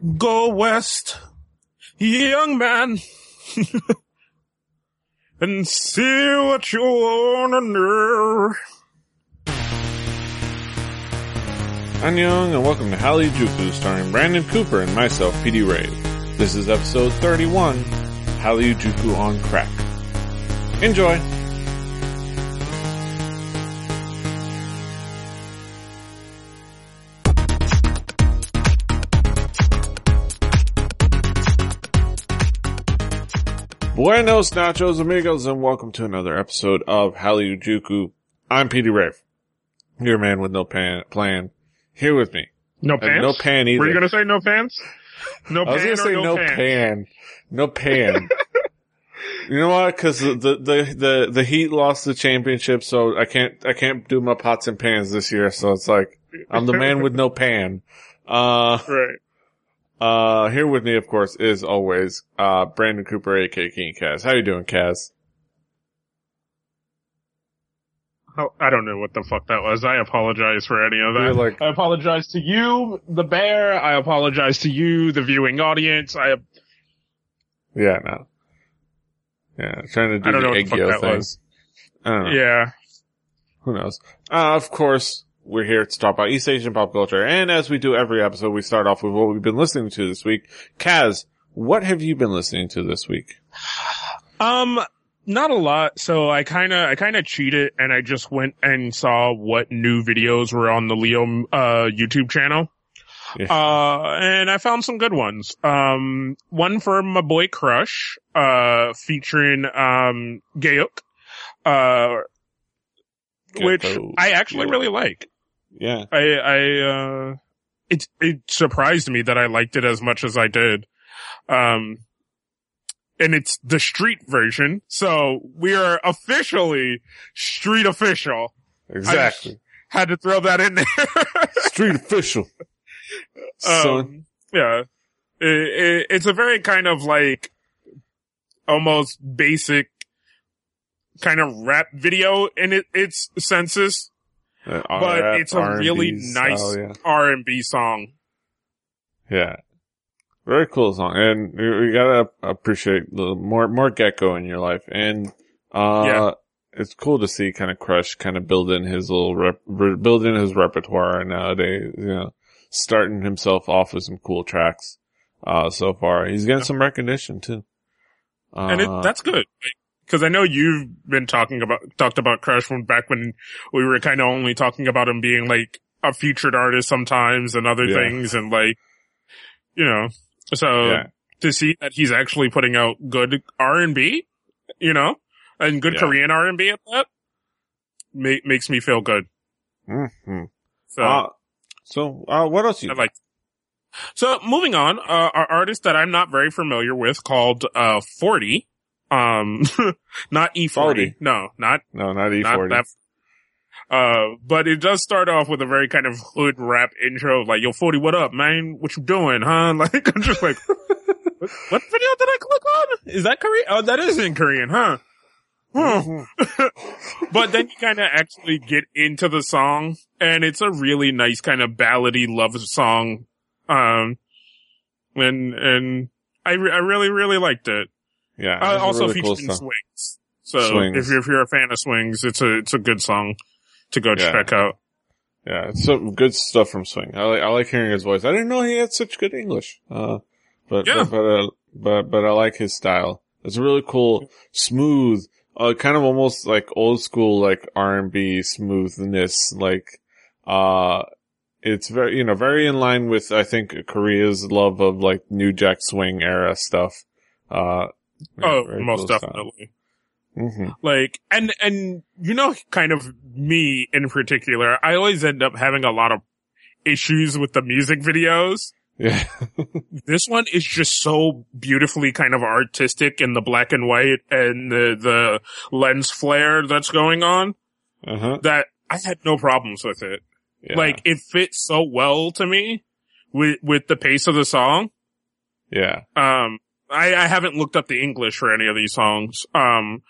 Go west, young man, and see what you wanna know. I'm Young, and welcome to Hallyu starring Brandon Cooper and myself, PD Rave. This is episode 31, Hallyu on Crack. Enjoy! Buenos nachos amigos and welcome to another episode of Hallyu I'm Petey Rave, your man with no pan, plan, here with me. No pants? no pan either. Were you gonna say no pants? No I was gonna say no, pan. pan. No pan. you know why? Cause the, the, the, the Heat lost the championship, so I can't, I can't do my pots and pans this year, so it's like, I'm the man with no pan. Uh, right. Uh, here with me, of course, is always, uh, Brandon Cooper, aka King Kaz. How you doing, Kaz? Oh, I don't know what the fuck that was. I apologize for any of that. Like, I apologize to you, the bear. I apologize to you, the viewing audience. I. Yeah, no. Yeah, trying to do I don't the know egg what the fuck that thing. was. I don't know. Yeah. Who knows? Uh, of course, we're here to talk about East Asian pop culture, and as we do every episode, we start off with what we've been listening to this week. Kaz, what have you been listening to this week? Um, not a lot. So I kind of, I kind of cheated and I just went and saw what new videos were on the Leo, uh, YouTube channel. Yeah. Uh, and I found some good ones. Um, one for my boy Crush, uh, featuring, um, Gaeko, uh, which I actually really like. Yeah. I, I, uh, it, it surprised me that I liked it as much as I did. Um, and it's the street version. So we are officially street official. Exactly. Had to throw that in there. Street official. Son. um, yeah. It, it, it's a very kind of like almost basic kind of rap video in it, its senses, Uh, but rap, it's a really R&B nice style, yeah. R&B song. Yeah. Very cool song. And you you gotta appreciate the more, more Gaeko in your life. And, uh, Yeah. it's cool to see kind of Crush kind of build in his little rep, re- build in his repertoire nowadays, you know, starting himself off with some cool tracks, uh, so far. He's getting Yeah. some recognition too. Uh, and it, that's good. Because I know you've been talking about, talked about Crush from back when we were kind of only talking about him being like a featured artist sometimes and other Yeah. things and like, you know, so yeah. to see that he's actually putting out good R&B, you know, and good Yeah. Korean R&B at that, ma- makes me feel good. hmm So Uh, so, uh, what else you I like. So moving on, uh, our artist that I'm not very familiar with called, uh, 40. Um, not E40. 40. No, not, No, not not E40. that. Uh, but it does start off with a very kind of hood rap intro, like, yo, 40, what up, man? What you doing, huh? Like, I'm just like, what, what video did I click on? Is that Korean? Oh, that is in Korean, huh? Huh. But then you kind of actually get into the song and it's a really nice kind of ballady love song. Um, and, and I, re- I really, really liked it. Yeah. Uh, also really cool featuring song. swings. So Swings. if you're, if you're a fan of swings, it's a, it's a good song to go Yeah. check out. Yeah, it's some good stuff from Swing. I like I like hearing his voice. I didn't know he had such good English. Uh, but Yeah. but but, uh, but but I like his style. It's really cool, smooth, uh, kind of almost like old school like R and B smoothness. Like, uh, it's very you know very in line with I think Korea's love of like New Jack Swing era stuff. Uh, Oh, most definitely. hmm Like, and, and, you know, kind of me in particular, I always end up having a lot of issues with the music videos. Yeah, This one is just so beautifully kind of artistic in the black and white and the, the lens flare that's going on uh huh. that I had no problems with it. Yeah. Like, it fits so well to me with, with the pace of the song. yeah, Um, I, I haven't looked up the English for any of these songs, um,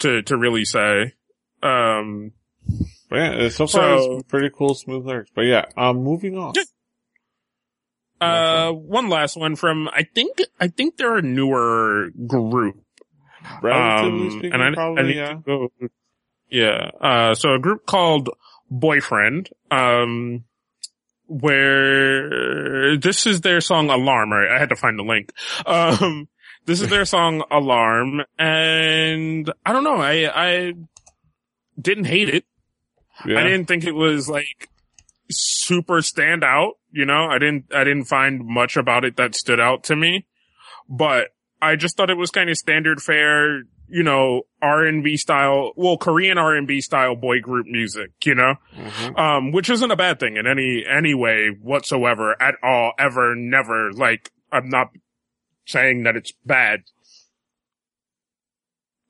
to, to really say. Um, But yeah, so far So- it's pretty cool, smooth lyrics. But yeah, um, moving on. Yeah. Uh, one last one from, I think, I think they're a newer group. Relatively Um, speaking, and I, I probably, need yeah. to go, yeah. Uh, so a group called Boyfriend, um, where this is their song Alarm, right? I had to find the link. Um, this is their song Alarm and I don't know, I, I didn't hate it. Yeah. I didn't think it was like super stand out, you know, I didn't, I didn't find much about it that stood out to me, but I just thought it was kind of standard fare, you know, R&B style, well, Korean R&B style boy group music, you know, Mhm. um, which isn't a bad thing in any, any way whatsoever at all, ever, never. Like, I'm not saying that it's bad.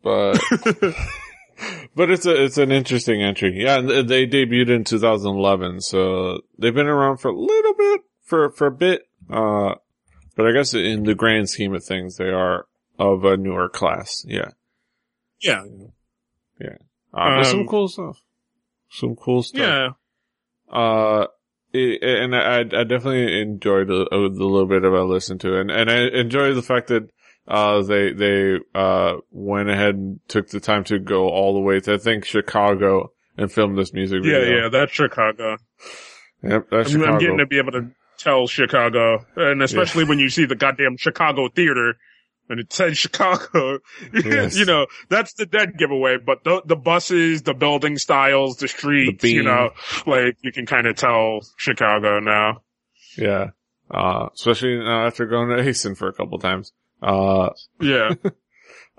But but it's a it's an interesting entry. Yeah, and they debuted in 2011, so they've been around for a little bit for for a bit. Uh, but I guess in the grand scheme of things, they are of a newer class. Yeah, Yeah. uh, but some Um, cool stuff. Some cool stuff. Yeah. Uh, it, and I, I definitely enjoyed the, uh, the little bit of I listened to, and and I enjoy the fact that uh they they uh went ahead and took the time to go all the way to I think Chicago and film this music Yeah. video. Yeah. Yeah, that's Chicago. Yep, that's I'm, Chicago. I'm getting to be able to tell Chicago, and especially when you see the goddamn Chicago theater and it says Chicago, Yes. you know, that's the dead giveaway. But the, the buses, the building styles, the streets, you know, like you can kind of tell Chicago now. yeah. Uh, especially uh, after going to Hasten for a couple times. Uh, Yeah.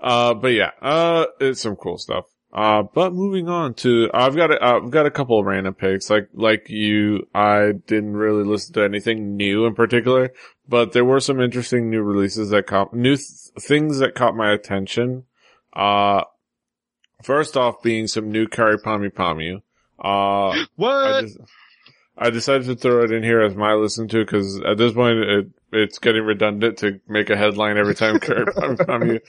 Uh, but yeah, uh, it's some cool stuff. Uh, but moving on to, I've got a, I've got a couple of random picks. Like, like you, I didn't really listen to anything new in particular, but there were some interesting new releases that caught, new th- things that caught my attention. Uh, first off being some new Kyary Pamyu Pamyu. Uh, I, what? just, I decided to throw it in here as my listen to because at this point it, it's getting redundant to make a headline every time Kyary Pamyu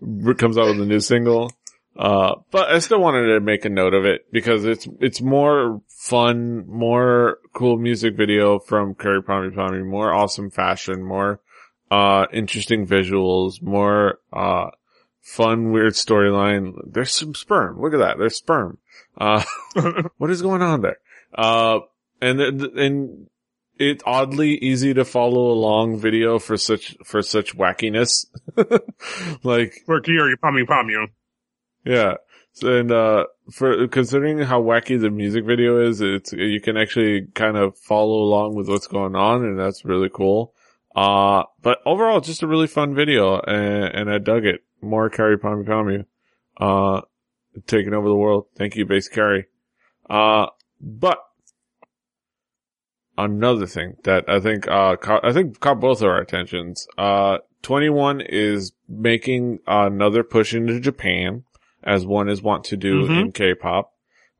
Pamyu comes out with a new single. Uh, but I still wanted to make a note of it because it's, it's more fun, more cool music video from Kyary Pamyu Pamyu, more awesome fashion, more, uh, interesting visuals, more, uh, fun, weird storyline. There's some sperm. Look at that. There's sperm. Uh, what is going on there? Uh, and, and it oddly easy to follow along video for such, for such wackiness. like, For Kyary Pamyu Pamyu. Yeah. So, and, uh, for considering how wacky the music video is, it's, you can actually kind of follow along with what's going on and that's really cool. Uh, but overall, just a really fun video and, and I dug it. More Kyary Pamyu, uh, taking over the world. Thank you, Base Carrie. Uh, but another thing that I think, uh, caught, I think caught both of our attentions. Uh, 2NE1 is making another push into Japan as one is wont to do Mhm. in K-pop.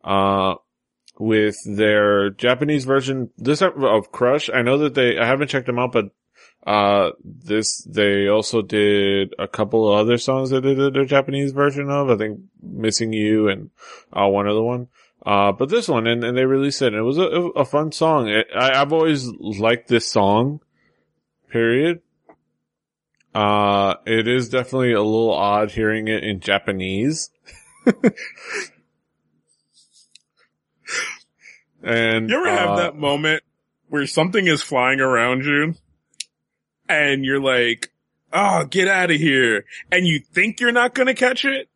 Uh, with their Japanese version, this of- of Crush, I know that they, I haven't checked them out, but, uh, this, they also did a couple of other songs that they did their Japanese version of, I think Missing You and, uh, one other one. Uh, but this one, and, and they released it, and it was a, a fun song. It, I, I've always liked this song, period. Uh, it is definitely a little odd hearing it in Japanese. and You ever have uh, that moment where something is flying around you and you're like, oh, get out of here. And you think you're not going to catch it,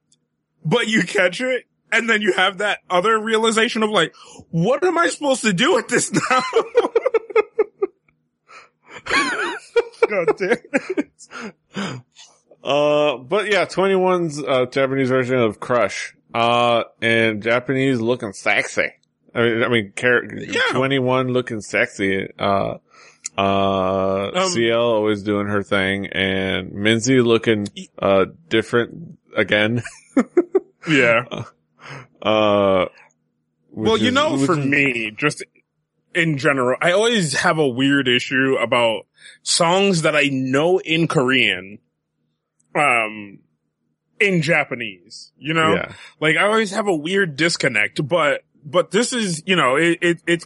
but you catch it. And then you have that other realization of like, what am I supposed to do with this now? God damn it. Uh, but yeah, 2NE1's, uh, Japanese version of Crush. Uh, and Japanese looking sexy. I mean, I mean, char- Yeah. 21 looking sexy. Uh, uh, Um, CL always doing her thing and Minzy looking, uh, different again. Yeah. Uh, Well, you is- know, for is- me, just in general, I always have a weird issue about songs that I know in Korean, um, in Japanese, you know? yeah, Like I always have a weird disconnect, but, but this is, you know, it, it it's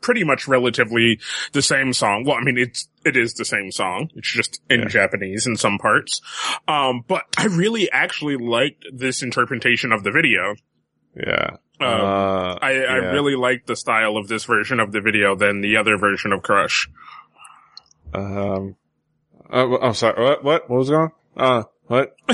pretty much relatively the same song. Well, I mean, it's, it is the same song. It's just in Yeah. Japanese in some parts. Um, but I really actually liked this interpretation of the video. Yeah. Um, uh, I, I really like the style of this version of the video than the other version of Crush. Um, uh, I'm sorry. What? What? What was going on? Uh, what?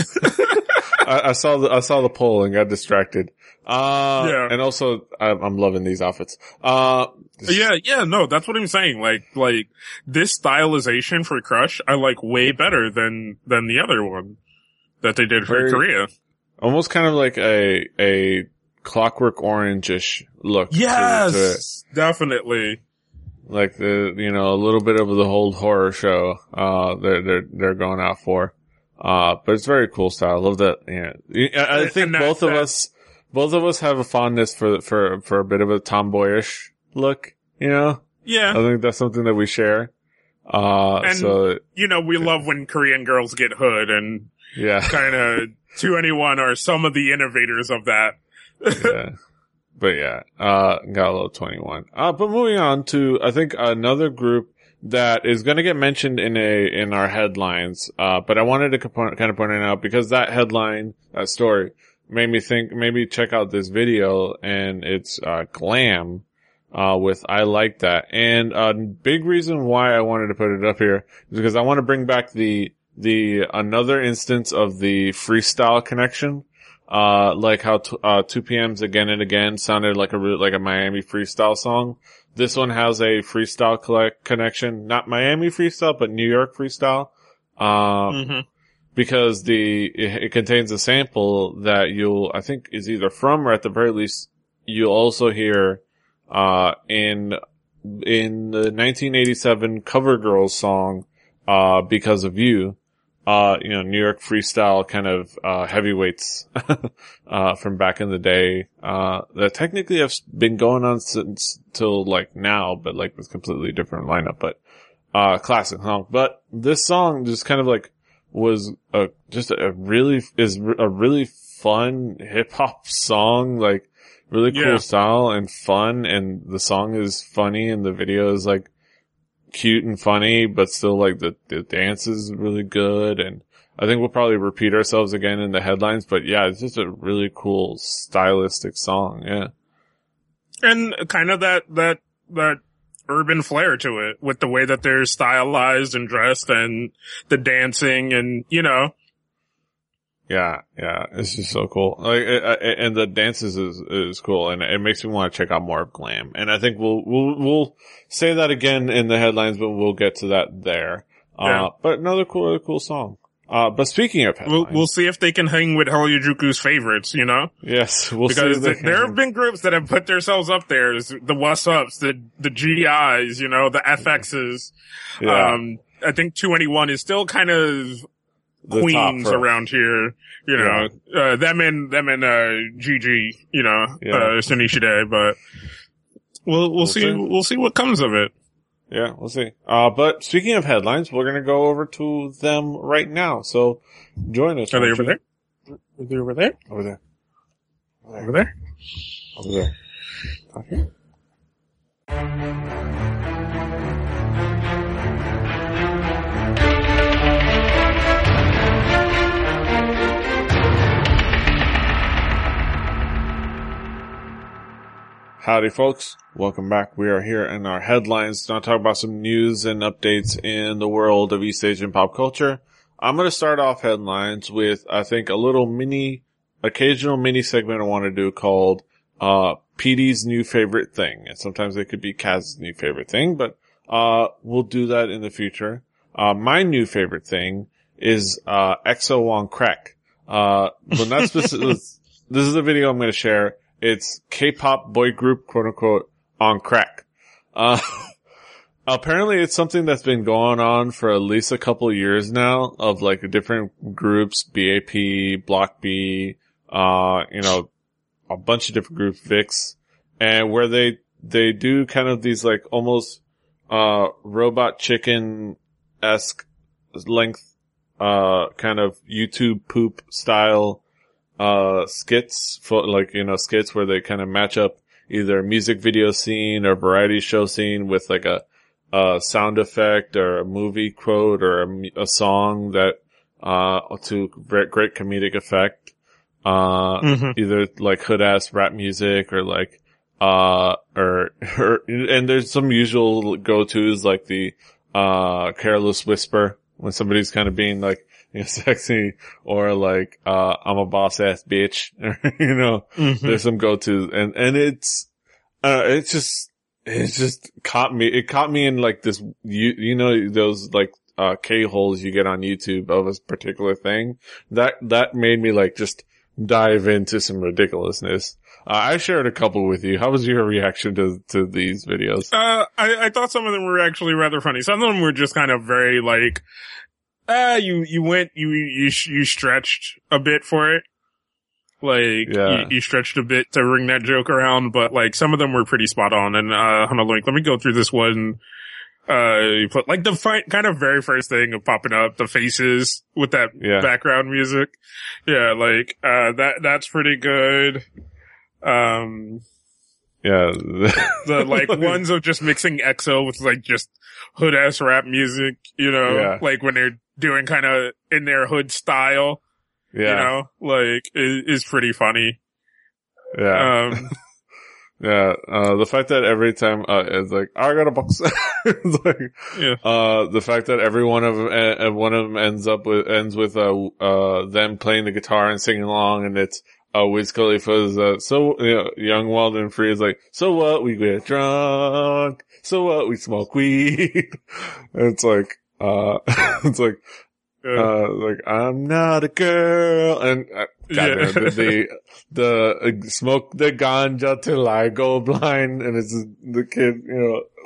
I, I saw the I saw the poll and got distracted. Uh, Yeah. and also I'm, I'm loving these outfits. Uh, Yeah, yeah, no, that's what I'm saying. Like, like this stylization for Crush, I like way better than than the other one that they did for Korea. almost kind of like a a Clockwork Orange-ish look. to- to. Yes, definitely. like the you know a little bit of the whole horror show. Uh, they're they're they're going out for. Uh, but it's very cool style. I love that. Yeah, I, I think and that- both of us, both of us have a fondness for for for a bit of a tomboyish look. You know, Yeah. I think that's something that we share. Uh, And- so you know, we love when Korean girls get hood, and yeah, kind of 2NE1 are some of the innovators of that. Yeah. But yeah, uh, got a little 2NE1. Uh, but moving on to, I think another group that is going to get mentioned in a, in our headlines. Uh, but I wanted to kind of point it out because that headline, that story made me think, maybe check out this video and it's, uh, glam, uh, with I like that. And a big reason why I wanted to put it up here is because I want to bring back the, the, another instance of the freestyle connection uh, like how t- uh, 2 PM's again and again sounded like a re- like a Miami freestyle song. This one has a freestyle collect connection, not Miami freestyle, but New York freestyle. Uh, hmm because the, it, it contains a sample that you'll, I think is either from or at the very least you'll also hear, uh, in, in the 1987 Cover Girls song, uh, Because of You, uh, you know, New York freestyle kind of, uh, heavyweights, uh, from back in the day, uh, that technically have been going on since till like now, but like with completely different lineup, but, uh, classic song. But this song just kind of like was a, just a really, is a really fun hip hop song, like really cool Yeah. style and fun. And the song is funny and the video is like cute and funny, but still like the, the dance is really good. And I think we'll probably repeat ourselves again in the headlines, but yeah, it's just a really cool stylistic song. Yeah. and kind of that that that urban flair to it with the way that they're stylized and dressed and the dancing and you know Yeah, yeah, it's just so cool. Like, and the dances is is cool, and it makes me want to check out more of Glam. And I think we'll we'll we'll say that again in the headlines, but we'll get to that there. Yeah. Uh, but another cool, really cool song. Uh, but speaking of we'll headlines, we'll see if they can hang with Harajuku's favorites you know yes, we'll because see. th- there have been groups that have put themselves up there the what's ups the the GIs you know the FXs yeah, um I think 2NE1 is still kind of the queens around here. You know, uh, them and them and uh, GG. You know, Yeah. uh, Sunishide, but we'll we'll, We'll see, see. we'll see what comes of it. Yeah, we'll see. Uh, but speaking of headlines, we're gonna go over to them right now. So join us. Are they over you? there? Are they over there? Over there. Over there? Over there. Okay. Howdy folks, welcome back. We are here in our headlines to talk about some news and updates in the world of East Asian pop culture. I'm going to start off headlines with, I think, a little mini, occasional mini segment I want to do called, uh, PD's new favorite thing. And sometimes it could be Kaz's new favorite thing, but, uh, we'll do that in the future. Uh, my new favorite thing is, uh, EXO on crack. Uh, but not specific, this is a video I'm going to share. It's K-pop boy group, quote unquote, on crack. Uh, apparently it's something that's been going on for at least a couple years now of like different groups, BAP, Block B, uh, you know, a bunch of different groups, VIXX, and where they, they do kind of these like almost, uh, robot chicken-esque length, uh, kind of YouTube poop style, uh, skits for like, you know, skits where they kind of match up either a music video scene or variety show scene with like a, a sound effect or a movie quote or a, a song that, uh, to great, great comedic effect. Uh, Mhm. either like hood ass rap music or like, uh, or, or, and there's some usual go-tos like the, uh, careless whisper when somebody's kind of being like, you know, sexy or like, uh, I'm a boss ass bitch, you know, Mhm. there's some go-tos and, and it's, uh, it's just, it's just caught me, it caught me in like this, you, you know, those like, uh, K-holes you get on YouTube of a particular thing. That, that made me like just dive into some ridiculousness. Uh, I shared a couple with you. How was your reaction to, to these videos? Uh, I, I thought some of them were actually rather funny. Some of them were just kind of very like, ah, you, you went, you, you, you stretched a bit for it. Like, Yeah. you, you stretched a bit to ring that joke around, but like some of them were pretty spot on. And, uh, on, like, let me go through this one. Uh, you put like the fi- kind of very first thing of popping up, the faces with that Yeah. background music. Yeah, like, uh, that, that's pretty good. Um, Yeah. the like ones of just mixing EXO with like just hood ass rap music, you know, Yeah. like when they're doing kind of in their hood style, yeah. you know, like is, is pretty funny. Yeah. Um, Yeah, uh, the fact that every time, uh, it's like, I got a box. it's like, Yeah. uh, the fact that every one of them, uh, uh, one of them ends up with, ends with, uh, uh, them playing the guitar and singing along and it's, uh, Wiz Khalifa's, uh, so, you know, Young, Wild and Free is like, so what, we get drunk. So what, we smoke weed. it's like, uh, it's like, uh, like, I'm not a girl. And, uh, Yeah. goddamn, the, the, the uh, smoke the ganja till I go blind. And it's the kid, you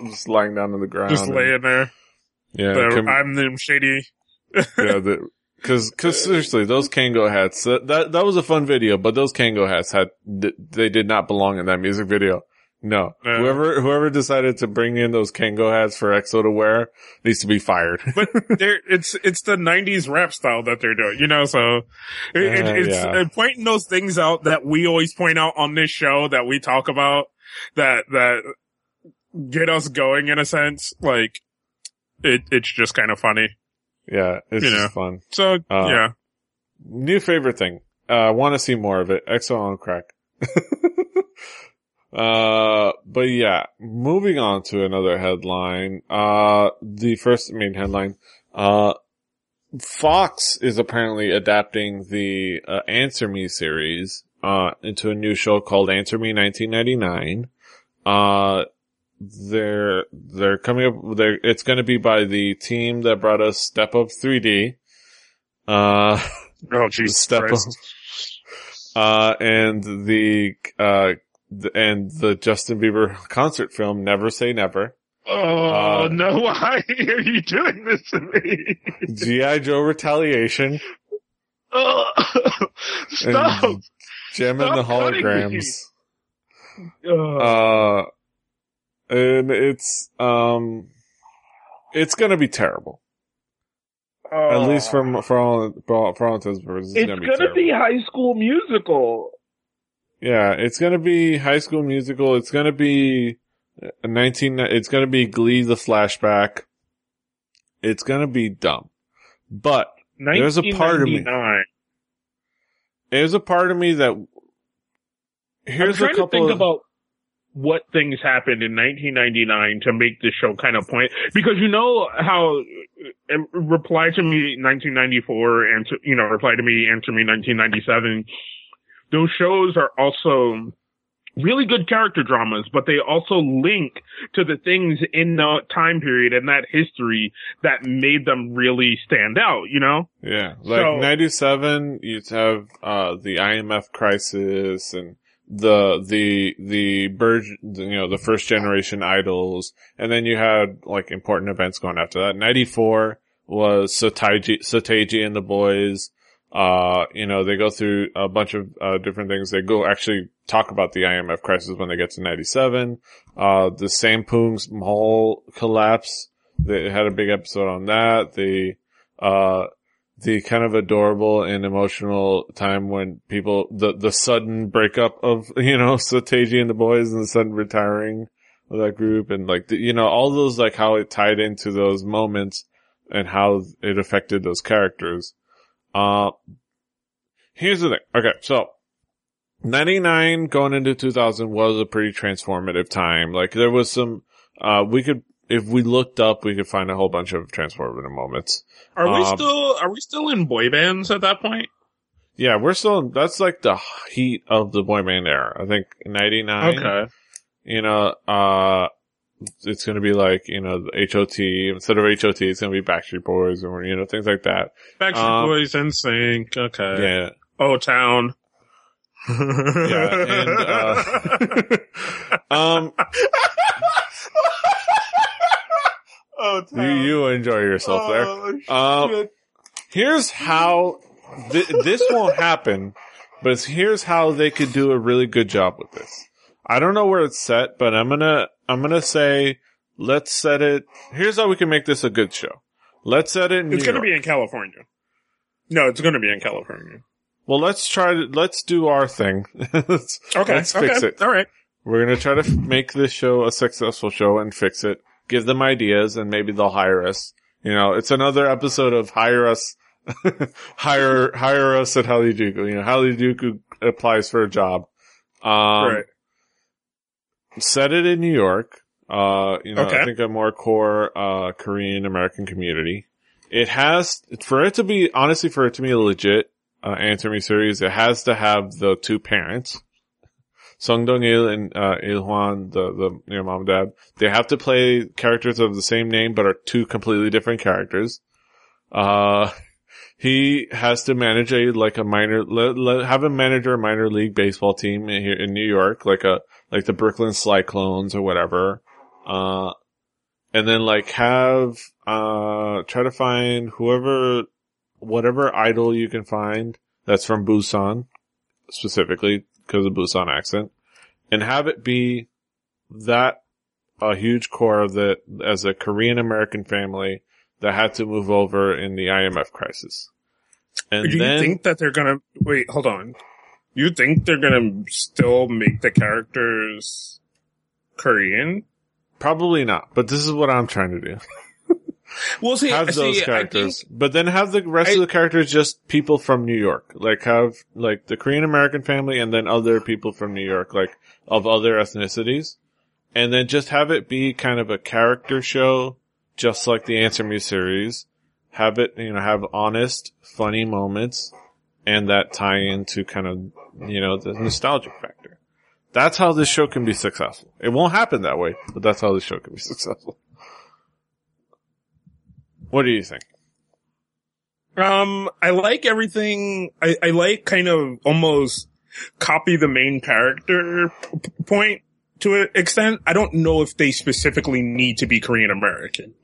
know, just lying down on the ground. just and- laying there. Yeah. The, com- I'm the shady. yeah. The, cause, cause seriously, those Kangol hats, that, that, that was a fun video, but those Kangol hats had, they did not belong in that music video. No. Whoever, whoever decided to bring in those Kangol hats for EXO to wear needs to be fired. But they're, it's, it's the nineties rap style that they're doing, you know, so it, it, Uh, it's yeah. pointing those things out that we always point out on this show that we talk about that, that get us going in a sense. Like it, it's just kind of funny. Yeah. It's You know. fun. So Uh, yeah. New favorite thing. Uh, I want to see more of it. EXO on crack. uh, but yeah, moving on to another headline. Uh, the first main headline. Uh, Fox is apparently adapting the uh, Answer Me series uh, into a new show called Answer Me 1999. Uh, they're they're coming up. They're it's going to be by the team that brought us Step Up 3D. Uh, Oh, Jesus Step Christ. Up. Uh, and the, uh, the, and the Justin Bieber concert film, Never Say Never. Oh, Uh, no, why are you doing this to me? G.I. Joe Retaliation. Oh, stop. Jem and the Stop cutting me. Holograms. Uh, and it's, um, it's gonna be terrible. At least from, for all, for all, intents and purposes, it's, It's gonna be gonna be High School Musical. Yeah, it's gonna be High School Musical. It's gonna be a nineteen. It's gonna be Glee: The Flashback. It's gonna be dumb, but there's a part of me- 1999. there's a part of me that here's I'm trying a couple to think of about what things happened in 1999 to make the show kind of point because you know how uh, reply to me 1994 and you know reply to me answer me 1997 those shows are also really good character dramas but they also link to the things in the time period and that history that made them really stand out you know yeah, like So- ninety seven. You'd have uh the IMF crisis and the the the Burge, you know, the first generation idols, and then you had like important events going after that. Ninety four was Seo Taiji, Sotaiji and the boys. Uh, you know, they go through a bunch of uh, different things. They go actually talk about the IMF crisis when they get to 97. Uh, the Sampoong's mall collapse. They had a big episode on that. The, uh, the kind of adorable and emotional time when people, the, the sudden breakup of, you know, Seo Taiji and the boys and the sudden retiring of that group and like, the, you know, all those, like how it tied into those moments and how it affected those characters. Uh, here's the thing. Okay. So 99 going into 2000 was a pretty transformative time. Like there was some, uh, we could, if we looked up, we could find a whole bunch of transformative moments. Are we Um, still are we still in boy bands at that point? Yeah, we're still, that's like the heat of the boy band era. I think 99, Okay. you know, uh, it's gonna be like, you know, the HOT, instead of HOT, it's gonna be Backstreet Boys or, you know, things like that. Backstreet Um, Boys and sync. Okay. Yeah. O Town. Yeah, and, uh, Um, oh, you, you enjoy yourself there. Um, here's how th- this won't happen, but here's how they could do a really good job with this. I don't know where it's set, but I'm gonna I'm gonna say let's set it. Here's how we can make this a good show. Let's set it. In It's New to York. be in California. No, it's to be in California. well. Let's try to let's do our thing. let's, Okay. let's okay. fix it. All right. We're gonna try to f- make this show a successful show and fix it. Give them ideas, and maybe they'll hire us. You know, it's another episode of hire us, hire hire us at Halijuku. You know, Halijuku applies for a job. Um, right. Set it in New York. Uh, you know, Okay. I think a more core uh Korean American community. It has for it to be honestly for it to be a legit uh, answer me series. It has to have the two parents. Song Dong Il and uh, Il Hwan, the the mom and dad, they have to play characters of the same name but are two completely different characters. Uh, he has to manage a like a minor, let, let, have a manager a minor league baseball team in, here in New York, like a like the Brooklyn Cyclones or whatever. Uh, and then like have uh try to find whoever, whatever idol you can find that's from Busan, specifically because of Busan accent, and have it be that a huge core of the as a Korean American family that had to move over in the IMF crisis. And Do you then think that they're to wait? Hold on. You think they're to still make the characters Korean? probably not, but this is what I'm trying to do. We'll see. have see, those think- characters, but then have the rest I- of the characters just people from New York. Like have like the Korean American family and then other people from New York, like of other ethnicities. And then just have it be kind of a character show, just like the Answer Me series. Have it, you know, have honest, funny moments and that tie into kind of, you know, the nostalgic factor. That's how this show can be successful. It won't happen that way, but that's how this show can be successful. What do you think? Um, I like everything. I, I like kind of almost copy the main character p- point to an extent. I don't know if they specifically need to be Korean American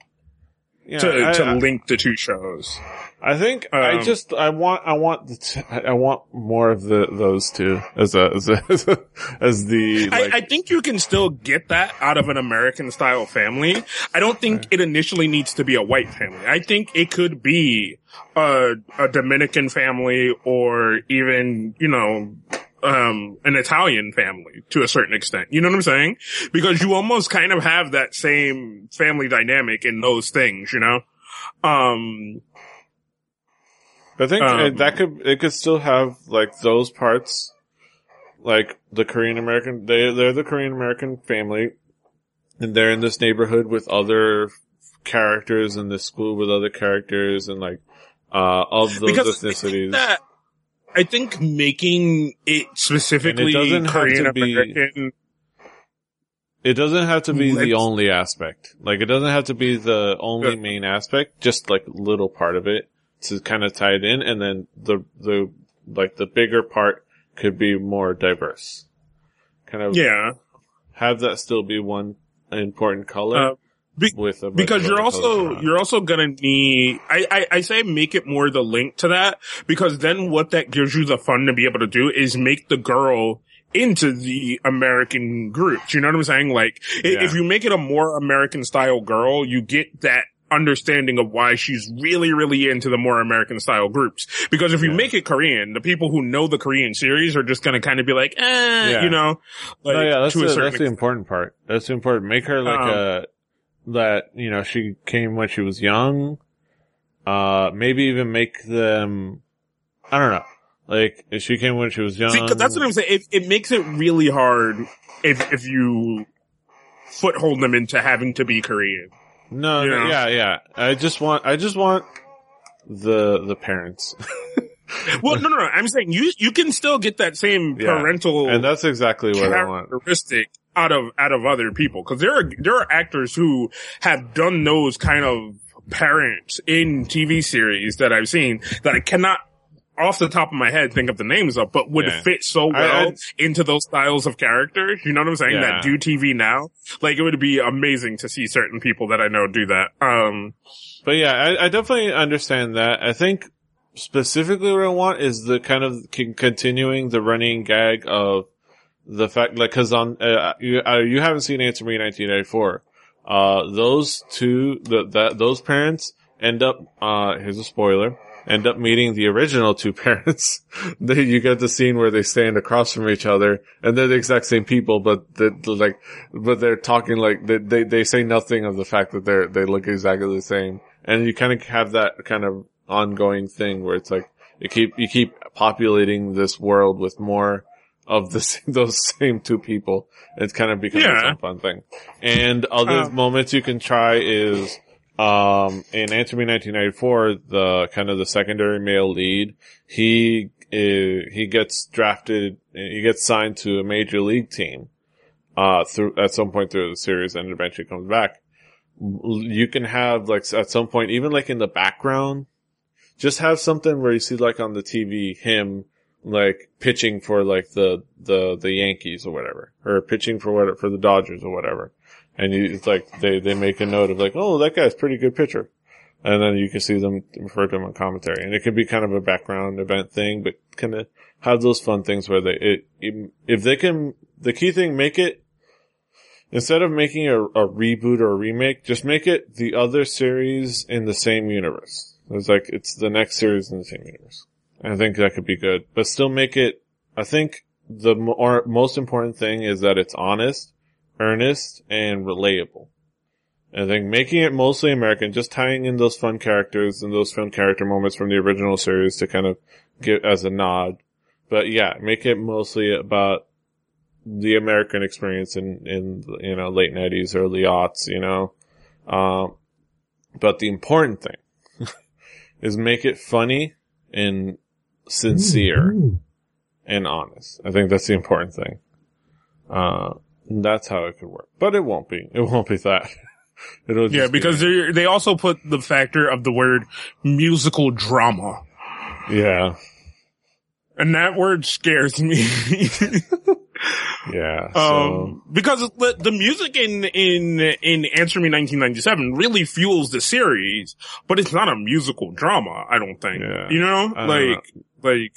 To, I- to I- link the two shows. I think I Um, just I want I want the t- I want more of the those two as a as a, as, a, as the like I, I think you can still get that out of an American style family. I don't think it initially needs to be a white family. I think it could be a, a Dominican family or even, you know, um, an Italian family to a certain extent. You know what I'm saying? Because you almost kind of have that same family dynamic in those things, you know? Um, I think um, it, that could it could still have like those parts like the Korean American they they're the Korean American family and they're in this neighborhood with other characters in this school with other characters and like uh of those because ethnicities. I think making it specifically doesn't have Korean American It doesn't have to be the only aspect. Like it doesn't have to be the only Yeah. main aspect, just like little part of it to kind of tie it in and then the, the, like the bigger part could be more diverse. Kind of Yeah, have that still be one important color Uh, be- with because you're also you're also gonna need. I, I I say make it more the link to that because then what that gives you the fun to be able to do is make the girl into the American group. Do you know what I'm saying? Like Yeah. if you make it a more American style girl, you get that understanding of why she's really, really into the more American style groups. Because if you Yeah. make it Korean, the people who know the Korean series are just going to kind of be like, eh, Yeah. you know, like no, yeah, that's to the, a certain that's the important part. That's the important. Make her like Um, a that you know she came when she was young. Uh, maybe even make them. I don't know. Like if she came when she was young. See, that's what I'm saying. It, it makes it really hard if if you foothold them into having to be Korean. No, no, yeah, yeah. I just want, I just want the the parents, Well, no, no, no. I'm saying you you can still get that same Yeah. parental and that's exactly what I want. characteristic out of out of other people because there are there are actors who have done those kind of parents in TV series that I've seen that I cannot off the top of my head think of the names of, but would Yeah. fit so well I- into those styles of characters. You know what I'm saying? Yeah. That do TV now. Like it would be amazing to see certain people that I know do that. Um, But yeah, I, I definitely understand that. I think specifically what I want is the kind of c- continuing the running gag of the fact, like, cause on, uh, you, uh, you haven't seen Answer Me 1984. Uh, those two, the, that, those parents end up, uh, here's a spoiler, end up meeting the original two parents. you get the scene where they stand across from each other and they're the exact same people, but they're, like, but they're talking like, they, they, they say nothing of the fact that they're, they look exactly the same. And you kind of have that kind of ongoing thing where it's like, you keep, you keep populating this world with more of the, those same two people. It's kind of becoming Yeah. some fun thing. And other Um, moments you can try is, um, in Answer Me 1994, the kind of the secondary male lead, he, uh, he gets drafted, he gets signed to a major league team, uh, through, at some point through the series and eventually comes back. You can have like at some point, even like in the background, just have something where you see like on the TV him like pitching for like the the the Yankees or whatever, or pitching for what for the Dodgers or whatever, and you, it's like they they make a note of like, oh, that guy's pretty good pitcher, and then you can see them refer to him on commentary, and it could be kind of a background event thing, but kind of have those fun things where they it, it if they can the key thing make it instead of making a, a reboot or a remake, just make it the other series in the same universe. It's like it's the next series in the same universe. I think that could be good, but still make it. I think the more, most important thing is that it's honest, earnest, and relatable. I think making it mostly American, just tying in those fun characters and those fun character moments from the original series to kind of get as a nod. But yeah, make it mostly about the American experience in, in, you know, late nineties, early aughts, you know. Um, but the important thing is make it funny and sincere and honest. I think that's the important thing. Uh, that's how it could work, but it won't be. It won't be that. It'll just yeah, be- because they they also put the factor of the word musical drama. yeah, And that word scares me. yeah. So, um, because the, the music in, in, in Answer Me 1997 really fuels the series, but it's not a musical drama, I don't think. Yeah. You know? I don't Like, like,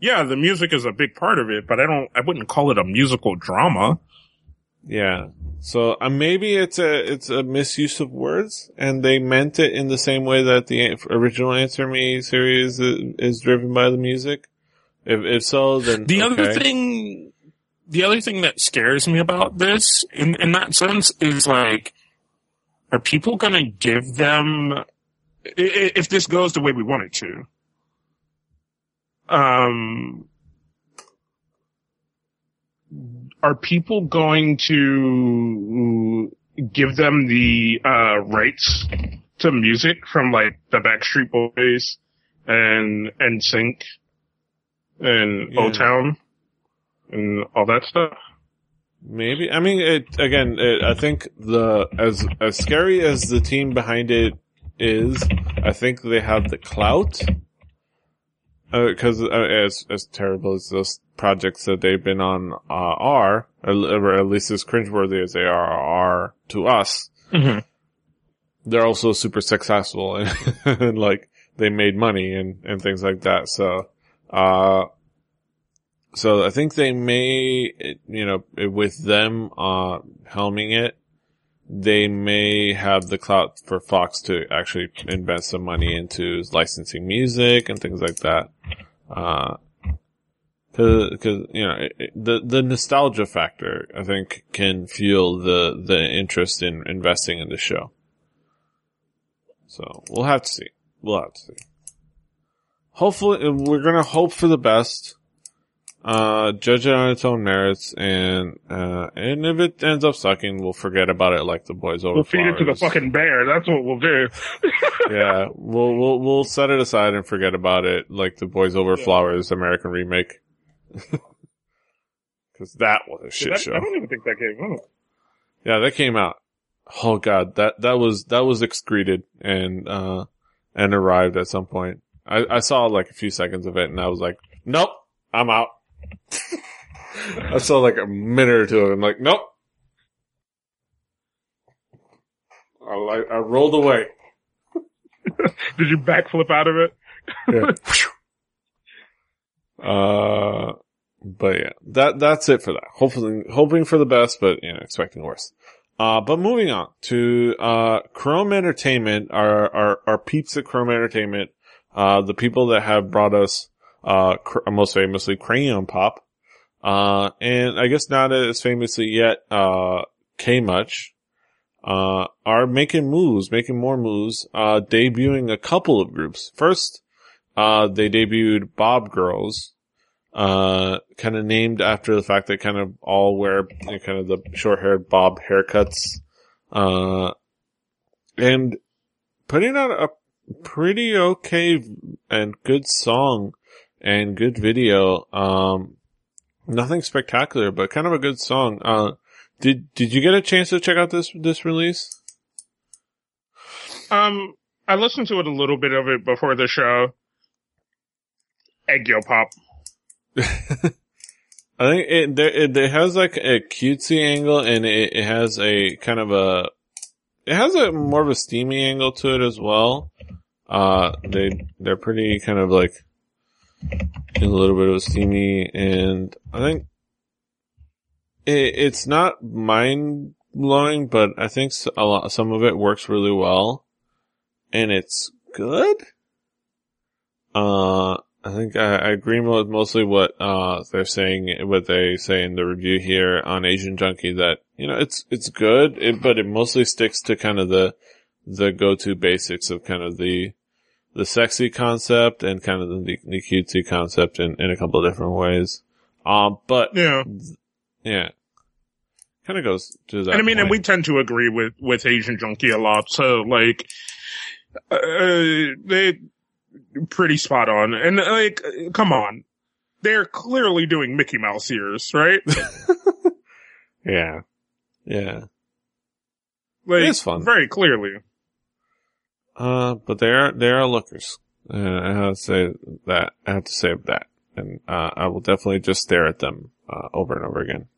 yeah, the music is a big part of it, but I don't, I wouldn't call it a musical drama. yeah. So uh, maybe it's a it's a misuse of words, and they meant it in the same way that the original Answer Me series is, is driven by the music. If if so, then The other thing, the other thing that scares me about this, in in that sense, is like, are people gonna give them, i- i- if this goes the way we want it to, um, are people going to give them the uh, rights to music from like the Backstreet Boys and and Sync and Yeah. O Town and all that stuff? Maybe. I mean, it, again, it, I think the, as, as scary as the team behind it is, I think they have the clout. Uh, cause, uh, as, as terrible as those projects that they've been on, uh, are, or at least as cringeworthy as they are, are to us, Mm-hmm. they're also super successful and, and like, they made money and, and things like that. So, uh, so I think they may, you know, with them, uh, helming it, they may have the clout for Fox to actually invest some money into licensing music and things like that. Uh, cause, cause, you know, it, the, the nostalgia factor, I think, can fuel the, the interest in investing in the show. So we'll have to see. We'll have to see. Hopefully, we're gonna hope for the best uh, judge it on its own merits, and uh, and if it ends up sucking, we'll forget about it like the boys over. We'll feed it to the Flowers. fucking bear. That's what we'll do. yeah, we'll we'll we'll set it aside and forget about it like the boys over Yeah. flowers American remake. Because that was a shit That- show. I don't even think that came out. Yeah, that came out. Oh god, that that was that was excreted and uh and arrived at some point. I I saw like a few seconds of it and I was like, nope, I'm out. I saw like a minute or two of it. I'm like, nope. I like I rolled away. Did you backflip out of it? Uh, but yeah, that that's it for that. Hopefully, hoping for the best, but you know, expecting worse. Uh, but moving on to uh, Chrome Entertainment, our our our peeps at Chrome Entertainment, uh, the people that have brought us uh cr- most famously Crayon Pop, uh, and I guess not as famously yet uh K Much, uh, are making moves, making more moves, uh, debuting a couple of groups. First, uh, they debuted Bob Girls, uh, kind of named after the fact that kind of all wear you know, kind of the short haired Bob haircuts, uh, and putting out a pretty okay and good song and good video. Um, nothing spectacular, but kind of a good song. Uh, did, did you get a chance to check out this, this release? Um, I listened to it a little bit of it before the show. Egg yo pop. I think it there it, it has like a cutesy angle and it, it has a kind of a it has a more of a steamy angle to it as well. Uh they they're pretty kind of like in a little bit of steamy and I think it, it's not mind blowing, but I think a lot some of it works really well and it's good. Uh I think I, I agree with mostly what uh they're saying, what they say in the review here on Asian Junkie that you know it's it's good, it, but it mostly sticks to kind of the the go to basics of kind of the the sexy concept and kind of the, the cutesy concept in, in a couple of different ways. Um, but Yeah. yeah, kind of goes to that. and I mean, and we tend to agree with, with Asian Junkie a lot. So like, uh, they pretty spot on. And like, come on. They're clearly doing Mickey Mouse ears, right? yeah, yeah. Like, It is fun. Very clearly. Uh, but they are, they are lookers. And I have to say that, I have to say that. And, uh, I will definitely just stare at them, uh, over and over again.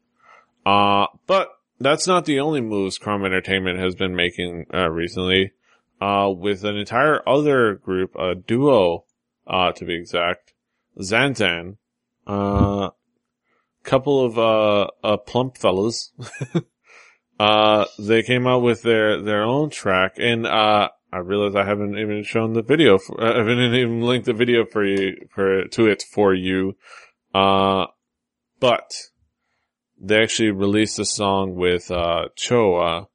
Uh, but that's not the only moves Chrome Entertainment has been making, uh, recently. Uh, with an entire other group, a duo, uh, to be exact, Zanzan, uh, couple of, uh, uh, plump fellas, uh, they came out with their, their own track and, uh, I realize I haven't even shown the video. For, I haven't even linked the video for you for to it for you. Uh, but they actually released a song with uh Choa,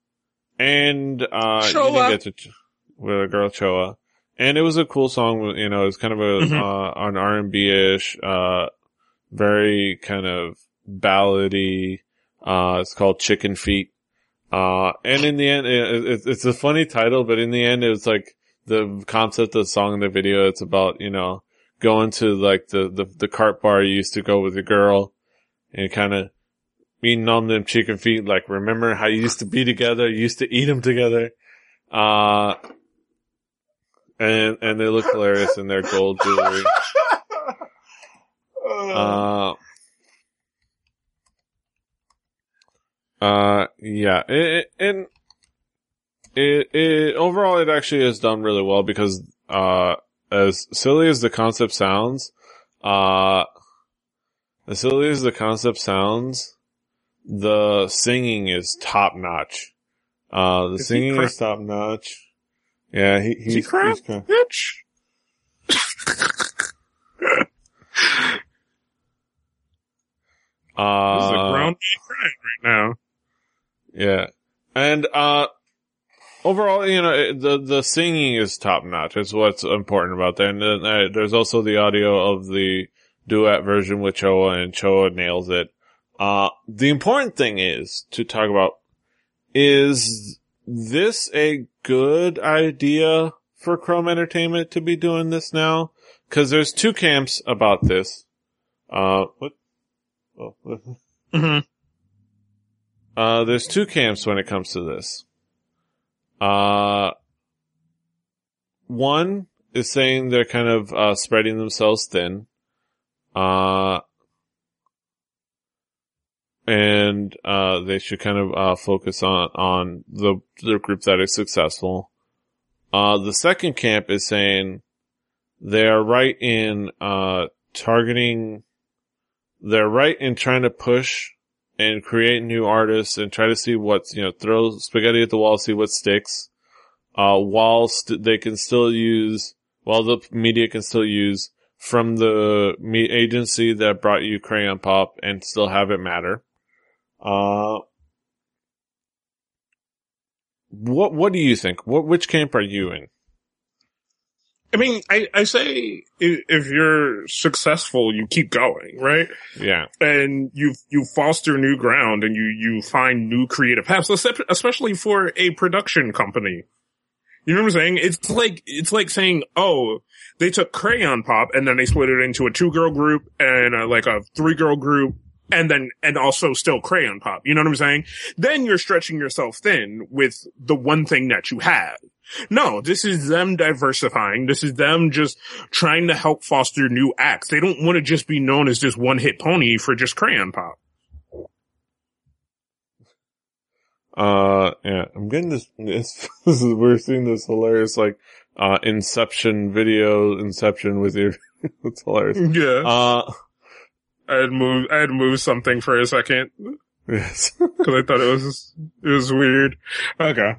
and uh you Choa. didn't get to with a girl Choa, and it was a cool song. You know, it's kind of a Mhm. uh, an R and B ish, uh, very kind of ballady. Uh, it's called Chicken Feet. Uh, and in the end, it, it, it's a funny title, but in the end, it was like the concept of the song and the video. It's about, you know, going to like the, the, the cart bar you used to go with your girl and kind of eating on them chicken feet. Like, remember how you used to be together? You used to eat them together. Uh, and, and they look hilarious in their gold jewelry. Uh, uh, yeah, it, it, and it, it, overall, it actually has done really well because, uh, as silly as the concept sounds, uh, as silly as the concept sounds, the singing is top notch. Uh, the Is singing is top notch. Yeah, he, he's, Is he crap, he's cra- bitch? this is a uh, grown man crying right now. Yeah. And, uh, overall, you know, the, the singing is top notch. It's what's important about that. And then, uh, there's also the audio of the duet version with Choa and Choa nails it. Uh, the important thing is to talk about is this a good idea for Chrome Entertainment to be doing this now? Cause there's two camps about this. Uh, what? Oh, Mm-hmm. Uh, there's two camps when it comes to this. Uh, one is saying they're kind of, uh, spreading themselves thin. Uh, and, uh, they should kind of, uh, focus on, on the, the group that is successful. Uh, the second camp is saying they are right in, uh, targeting, they're right in trying to push and create new artists and try to see what's, you know, throw spaghetti at the wall, see what sticks, uh, while they can still use, while the media can still use from the agency that brought you Crayon Pop and still have it matter. Uh, what, what do you think? What, which camp are you in? I mean, I, I say if you're successful, you keep going, right? Yeah. And you, you foster new ground and you, you find new creative paths, especially for a production company. You know what I'm saying? It's like, it's like saying, oh, they took Crayon Pop and then they split it into a two girl group and uh like a three girl group and then, and also still Crayon Pop. You know what I'm saying? Then you're stretching yourself thin with the one thing that you have. No, this is them diversifying. This is them just trying to help foster new acts. They don't want to just be known as just one hit pony for just Crayon Pop. Uh, yeah, I'm getting this, this, this is, we're seeing this hilarious, like, uh, Inception video, Inception with your, it's hilarious. Yeah. Uh, I had moved, I had moved something for a second yes. because I thought it was, it was weird. Okay.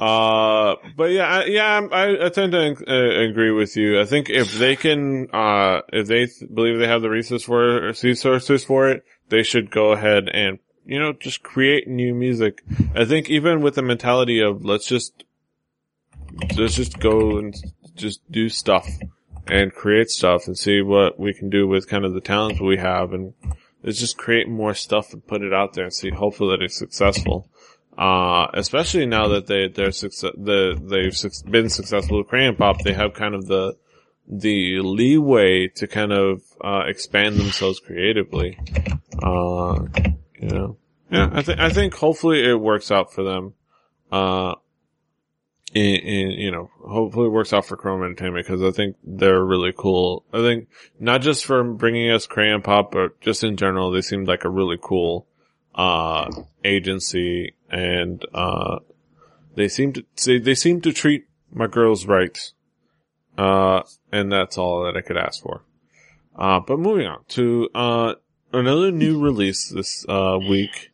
Uh, but yeah, I, yeah, I, I tend to uh, agree with you. I think if they can, uh, if they th- believe they have the resources for it, resources for it, they should go ahead and, you know, just create new music. I think even with the mentality of let's just, let's just go and just do stuff and create stuff and see what we can do with kind of the talents we have and let's just create more stuff and put it out there and see hopefully that it's successful. Uh, especially now that they, they're success, the, they've suc- been successful with Crayon Pop, they have kind of the, the leeway to kind of, uh, expand themselves creatively. Uh, you know, yeah, I think, I think hopefully it works out for them. Uh, in, in, you know, hopefully it works out for Chrome Entertainment because I think they're really cool. I think not just for bringing us Crayon Pop, but just in general, they seemed like a really cool, uh, agency and, uh, they seem to, they, they seem to treat my girls right. Uh, and that's all that I could ask for. Uh, but moving on to, uh, another new release this, uh, week.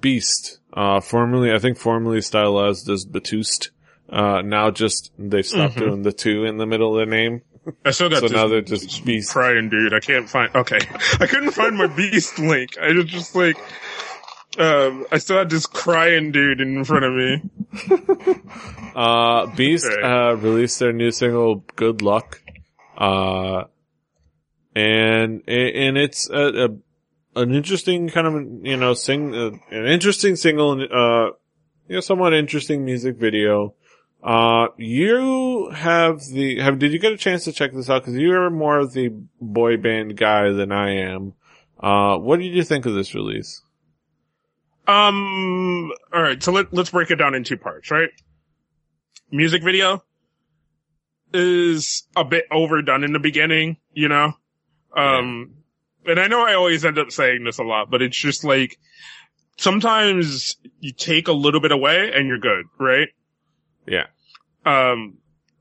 Beast, uh, formerly, I think formerly stylized as B2ST. Uh, now just, they stopped Mhm. doing the two in the middle of the name. I still got So now they're just Beast. crying dude. I can't find, okay. I couldn't find my beast link. I was just like, um, I still had this crying dude in front of me. Uh, Beast, Okay. uh, released their new single, Good Luck. Uh, and, and it's a, a an interesting kind of, you know, sing, uh, an interesting single, and uh, you know, somewhat interesting music video. Uh, you have the, have, did you get a chance to check this out? Cause you're more of the boy band guy than I am. Uh, what did you think of this release? Um, alright, so let, let's break it down in two parts, right? Music video is a bit overdone in the beginning, you know? Um, and I know I always end up saying this a lot, but it's just like, sometimes you take a little bit away and you're good, right? Yeah. Um,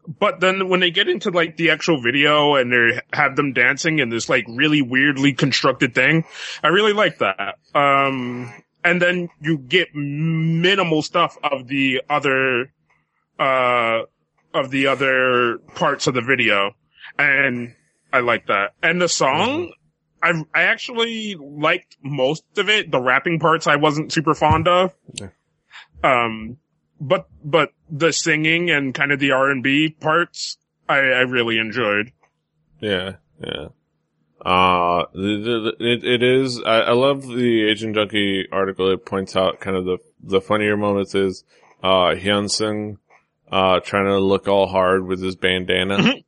but then when they get into like the actual video and they have them dancing in this like really weirdly constructed thing, I really like that. Um, and then you get minimal stuff of the other, uh, of the other parts of the video. And I like that. And the song, I I actually liked most of it. The rapping parts I wasn't super fond of. Yeah. Um, but but the singing and kind of the R and B parts, I I really enjoyed. Yeah, yeah. Uh, the, the, it, it is, I, I love the Asian Junkie article. It points out kind of the, the funnier moments is, uh, Hyunseung, uh, trying to look all hard with his bandana.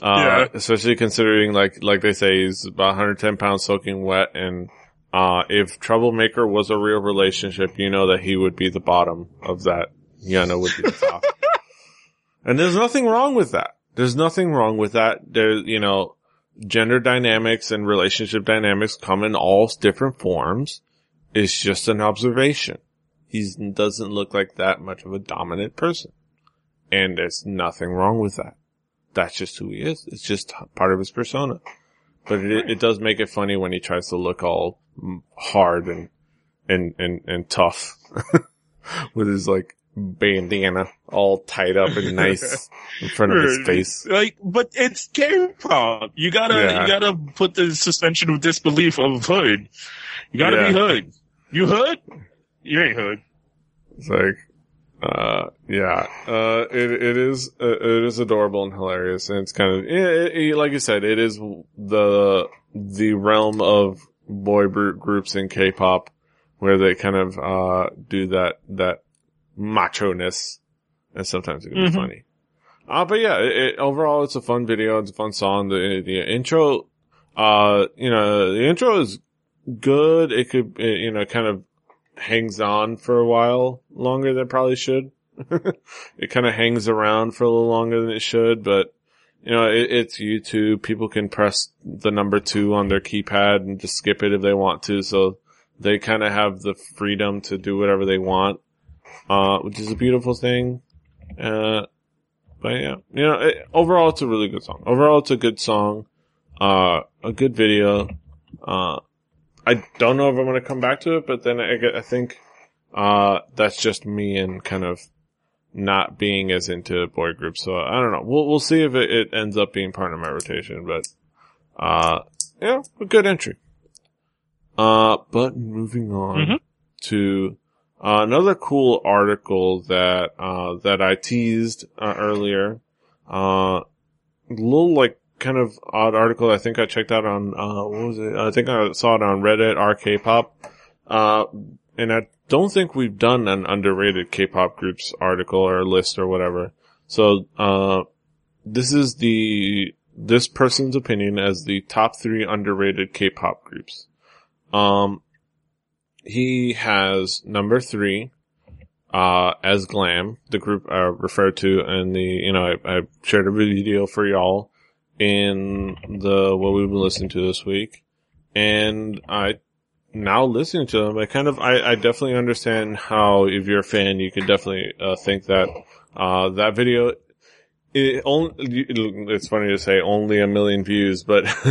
Uh, Yeah. especially considering like, like they say, he's about 110 pounds soaking wet and, uh, if Troublemaker was a real relationship, you know that he would be the bottom of that. Hyuna would be the top. and there's nothing wrong with that. There's nothing wrong with that. There, you know, gender dynamics and relationship dynamics come in all different forms. It's just an observation. He doesn't look like that much of a dominant person. And there's nothing wrong with that. That's just who he is. It's just part of his persona. But it, it does make it funny when he tries to look all hard and, and, and, and tough with his like bandana all tied up and nice in front of his face. Like, but it's K-pop. You gotta Yeah. you gotta put the suspension of disbelief of hood. You gotta Yeah. be hood. You hood? You ain't hood. It's like, uh, yeah, uh, it, it is, uh, it is adorable and hilarious. And it's kind of, it, it, like you said, it is the, the realm of boy gr- groups in K-pop where they kind of, uh, do that, that macho-ness. And sometimes it can be Mhm. funny. Uh, but yeah, it, it, overall it's a fun video. It's a fun song. The, the intro, uh, you know, the intro is good. It could, it, you know, kind of hangs on for a while longer than it probably should. it kind of hangs around for a little longer than it should, but you know, it, it's YouTube. People can press the number two on their keypad and just skip it if they want to. So they kind of have the freedom to do whatever they want, uh, which is a beautiful thing. Uh, but yeah, you know, it, overall it's a really good song. Overall it's a good song, uh, a good video. Uh, I don't know if I'm going to come back to it, but then I, I think, uh, that's just me and kind of not being as into boy groups. So I don't know. We'll, we'll see if it, it ends up being part of my rotation, but, uh, yeah, a good entry. Uh, but moving on Mhm. to uh, another cool article that, uh, that I teased uh, earlier. Uh, a little like kind of odd article I think I checked out on, uh, what was it? I think I saw it on Reddit, RK-pop. Uh, and I don't think we've done an underrated K-pop groups article or list or whatever. So, uh, this is the, this person's opinion as the top three underrated K-pop groups. Um, he has number three, uh, as Glam, the group I referred to in the, you know, I, I shared a video for y'all in the, what we've been listening to this week. And I, now listening to them, I kind of, I, I definitely understand how, if you're a fan, you could definitely, uh, think that, uh, that video, it only, it's funny to say only a million views, but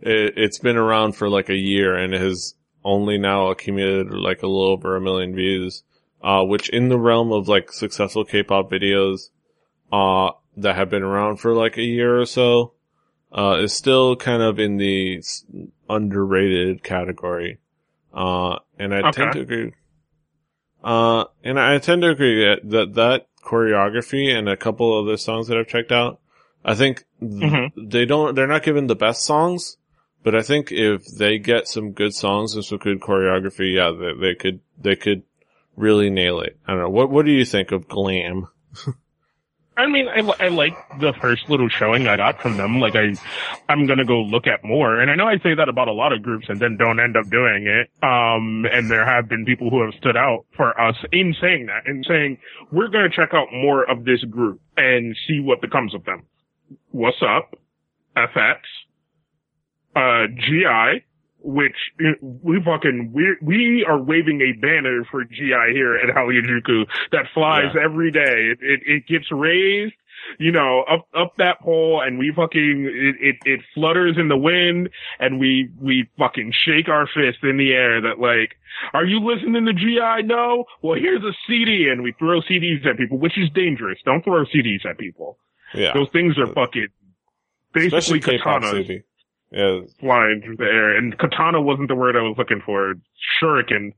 it, it's been around for like a year and it has only now accumulated like a little over a million views, uh, which in the realm of like successful K-pop videos, uh, that have been around for like a year or so, uh, is still kind of in the underrated category. Uh, and I tend to agree. Uh, and I tend to agree that, that that choreography and a couple of the songs that I've checked out, I think th- Mhm. they don't, they're not given the best songs, but I think if they get some good songs and some good choreography, yeah, they, they could, they could really nail it. I don't know. What, what do you think of Glam? I mean, I, I like the first little showing I got from them. Like, I, I'm gonna go look at more. And I know I say that about a lot of groups and then don't end up doing it. Um, and there have been people who have stood out for us in saying that and saying, we're gonna check out more of this group and see what becomes of them. What's up? FX, uh, GI, which uh, we fucking, we, we are waving a banner for GI here at Hallyu that flies Yeah. every day. It, it, it gets raised you know, up, up that pole and we fucking, it, it, it flutters in the wind and we, we fucking shake our fist in the air that like, are you listening to GI? No? Well, here's a CD and we throw CDs at people, which is dangerous. Don't throw CDs at people. Yeah. Those things are fucking basically Especially katanas. Yeah. flying through the air. And katana wasn't the word I was looking for. Shuriken.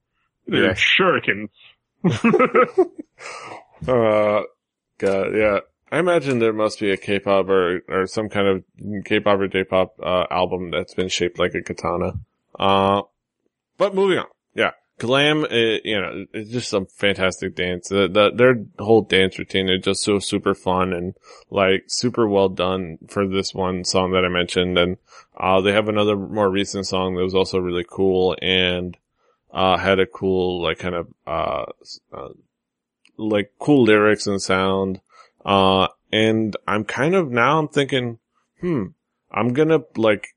Yeah. Shurikens. Uh, God, yeah. I imagine there must be a K-pop or, or some kind of K-pop or J-pop, uh, album that's been shaped like a katana. Uh, but moving on. Glam, uh, you know, it's just some fantastic dance. The, the, their whole dance routine is just so super fun and like super well done for this one song that I mentioned. And, uh, they have another more recent song that was also really cool and, uh, had a cool, like kind of, uh, uh like cool lyrics and sound. Uh, and I'm kind of now I'm thinking, hmm, I'm gonna like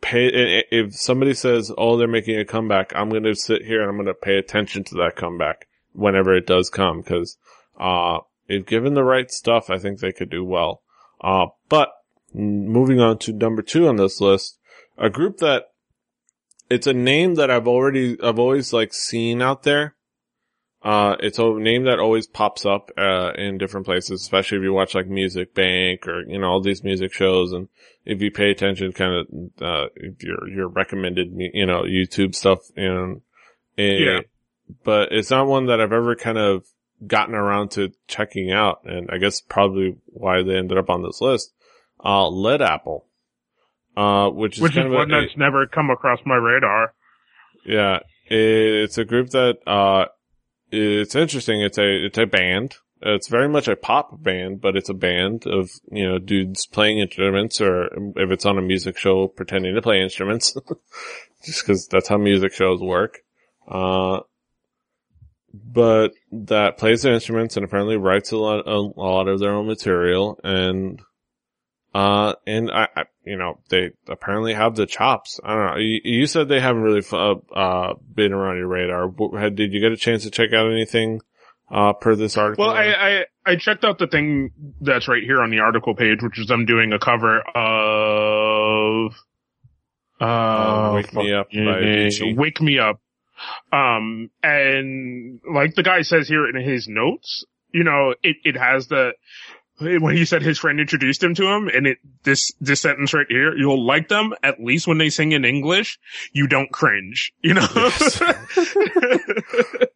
pay, if somebody says, oh, they're making a comeback, I'm gonna sit here and I'm gonna pay attention to that comeback whenever it does come. Cause, uh, if given the right stuff, I think they could do well. Uh, but moving on to number two on this list, a group that it's a name that I've already, I've always like seen out there. Uh, it's a name that always pops up, uh, in different places, especially if you watch like Music Bank or, you know, all these music shows. And if you pay attention, kind of, uh, if your, your recommended, you know, YouTube stuff and, Yeah. but it's not one that I've ever kind of gotten around to checking out. And I guess probably why they ended up on this list. Uh, Led Apple. Uh, which is Which is one a, that's never come across my radar. yeah, it's a group that uh, it's interesting. It's a it's a band. It's very much a pop band, but it's a band of you know dudes playing instruments, or if it's on a music show, pretending to play instruments, just because that's how music shows work. Uh, but that plays their instruments and apparently writes a lot a, a lot of their own material and uh, and I, I, you know, they apparently have the chops. I don't know. You, you said they haven't really, uh, uh, been around your radar. Had- Did you get a chance to check out anything, uh, per this article? Well, I, I, I checked out the thing that's right here on the article page, which is them doing a cover of, uh, Uh, Wake Me Up Wake Me Up. Um, and like the guy says here in his notes, you know, it, it has the, when he said his friend introduced him to him and it, this, this sentence right here, you'll like them at least when they sing in English. You don't cringe, you know? Yes.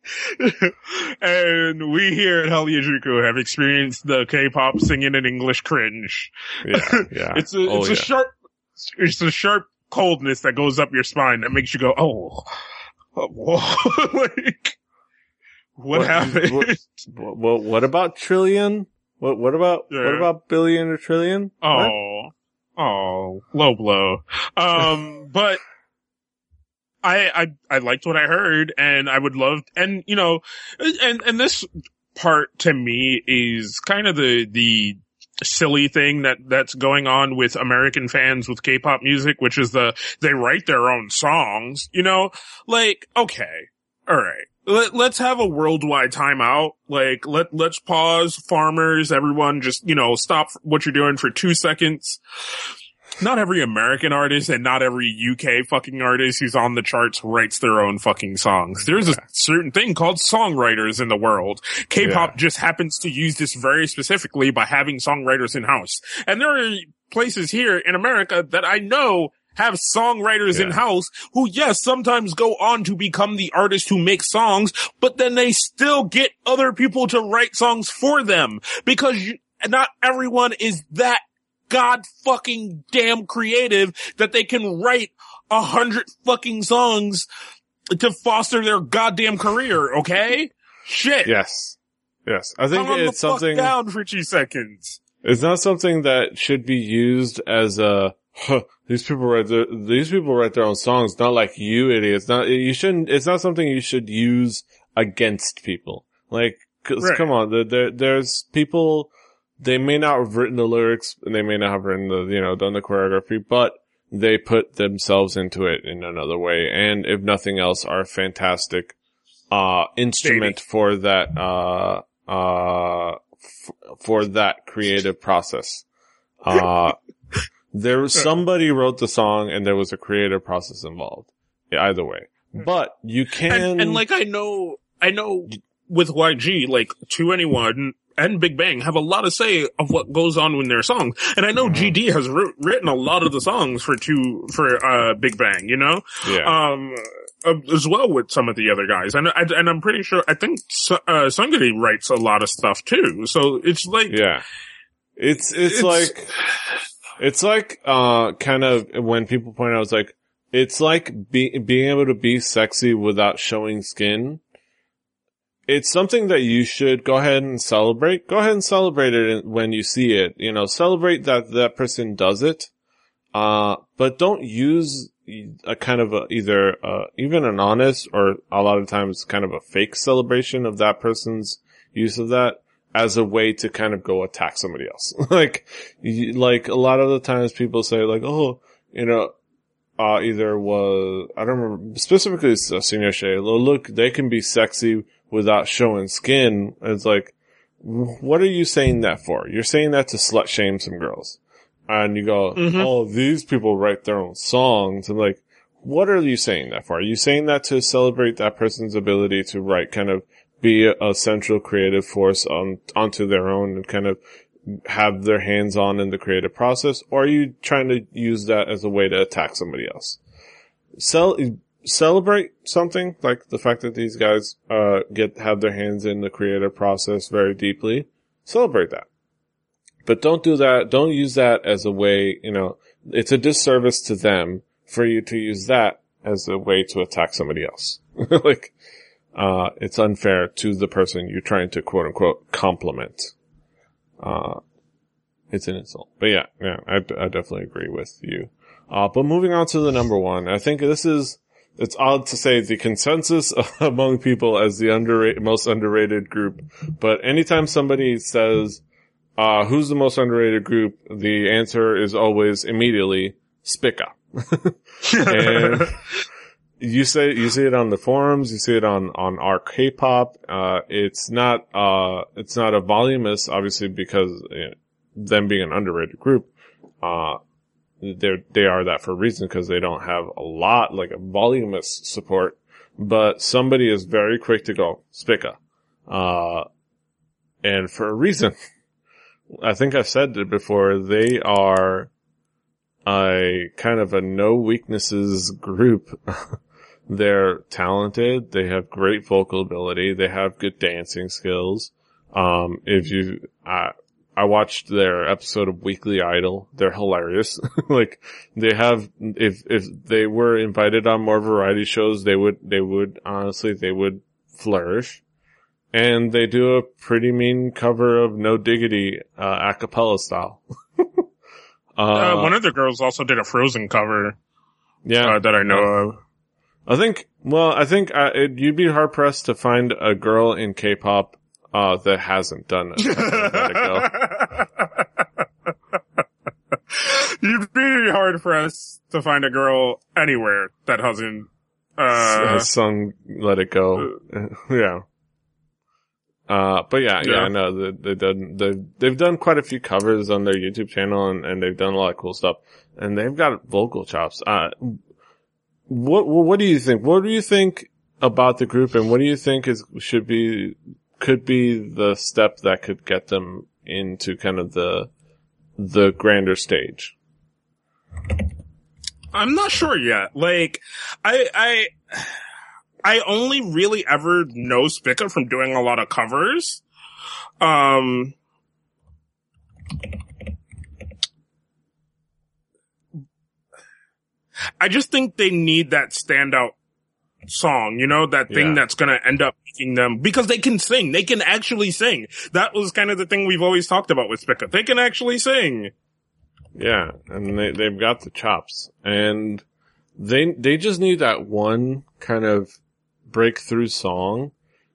and we here at Haliajuku have experienced the K-pop singing in English cringe. yeah, yeah. It's a, Oh, it's yeah. a sharp, it's a sharp coldness that goes up your spine that makes you go, oh, oh, like, what, What- happened? what- Well, what about trillion? What, what about, what about billion or trillion? What? Oh, oh, low blow. Um, but I, I, I liked what I heard and I would love, and you know, and, and this part to me is kind of the, the silly thing that, that's going on with American fans with K-pop music, which is the, they write their own songs, you know, like, okay, alright. Let, let's have a worldwide timeout. Like, let, let's pause farmers, everyone just, you know, stop what you're doing for two seconds. Not every American artist and not every UK fucking artist who's on the charts writes their own fucking songs. There's a certain thing called songwriters in the world. K-pop Yeah. just happens to use this very specifically by having songwriters in house. And there are places here in America that I know have songwriters in house who, yes, sometimes go on to become the artist who makes songs, but then they still get other people to write songs for them because you, not everyone is that god fucking damn creative that they can write a hundred fucking songs to foster their goddamn career, okay? Shit. Yes. Yes. I think Calm it's something, down for two seconds. it's not something that should be used as a, huh, these people write their, these people write their own songs, not like you idiots. Not, you shouldn't, it's not something you should use against people. Like, cause Right. come on, there, there, there's people, they may not have written the lyrics and they may not have written the, you know, done the choreography, but they put themselves into it in another way. And if nothing else, are a fantastic, uh, instrument for that, uh, uh, f- for that creative process. Uh, there was somebody wrote the song and there was a creative process involved. Either way, but you can, and, and like I know, I know with YG, like 2NE1 and Big Bang have a lot of say of what goes on in their songs. And I know Mhm. GD has wr- written a lot of the songs for two, for, uh, Big Bang, you know? yeah, Um, uh, as well with some of the other guys. And I, and I'm pretty sure, I think, uh, Seungri writes a lot of stuff too. So it's like, yeah. It's, it's, like, it's like, uh, kind of when people point out, it's like, it's like be, being able to be sexy without showing skin. It's something that you should go ahead and celebrate. Go ahead and celebrate it when you see it. You know, celebrate that that person does it. Uh, but don't use a kind of a, either, uh, even an honest or a lot of times kind of a fake celebration of that person's use of that as a way to kind of go attack somebody else. like, like a lot of the times people say like, oh, you know, uh, either was, I don't remember, specifically uh, Senior Shea, look, they can be sexy without showing skin. It's like, what are you saying that for? You're saying that to slut shame some girls. And you go, Mhm. oh, these people write their own songs. And like, what are you saying that for? Are you saying that to celebrate that person's ability to write, kind of be a, central creative force on, onto their own and kind of have their hands on in the creative process? Or are you trying to use that as a way to attack somebody else? Cel- celebrate something like the fact that these guys, uh, get, have their hands in the creative process very deeply. Celebrate that. But don't do that. Don't use that as a way, you know, it's a disservice to them for you to use that as a way to attack somebody else. like, uh, it's unfair to the person you're trying to quote unquote compliment. Uh, it's an insult. But yeah, yeah, I, I definitely agree with you. Uh, but moving on to the number one, I think this is, it's odd to say the consensus among people as the underrated, most underrated group. But anytime somebody says, uh, who's the most underrated group? The answer is always immediately Spica. and you say you see it on the forums, you see it on on our K-pop. Uh, it's not uh, it's not a voluminous, obviously, because you know, them being an underrated group. Uh, they they are that for a reason because they don't have a lot like a voluminous support. But somebody is very quick to go Spica, uh, and for a reason. I think I've said it before. They are a kind of a no weaknesses group. They're talented. They have great vocal ability. They have good dancing skills. Um, if you, I, I watched their episode of Weekly Idol. They're hilarious. like they have, if, if they were invited on more variety shows, they would, they would, honestly, they would flourish. And they do a pretty mean cover of No Diggity, uh, a cappella style. uh, one of the girls also did a Frozen cover, yeah. uh, that I know of. I think, well, I think uh, it, you'd be hard pressed to find a girl in K-pop uh, that hasn't done it. Let it go. You'd be hard pressed to find a girl anywhere that hasn't, uh, Has sung "Let It Go." yeah. Uh, but yeah, yeah, Yeah. I know they, they've done they've, they've done quite a few covers on their YouTube channel, and, and they've done a lot of cool stuff, and they've got vocal chops. Uh, what what do you think? What do you think about the group, and what do you think is should be could be the step that could get them into kind of the the grander stage? I'm not sure yet. Like, I, I, I only really ever know Spica from doing a lot of covers. Um, I just think they need that standout song, you know, that thing Yeah. that's gonna end up making them, because they can sing, they can actually sing. That was kind of the thing we've always talked about with Spica. They can actually sing. Yeah, and they they've got the chops, and they they just need that one kind of breakthrough song.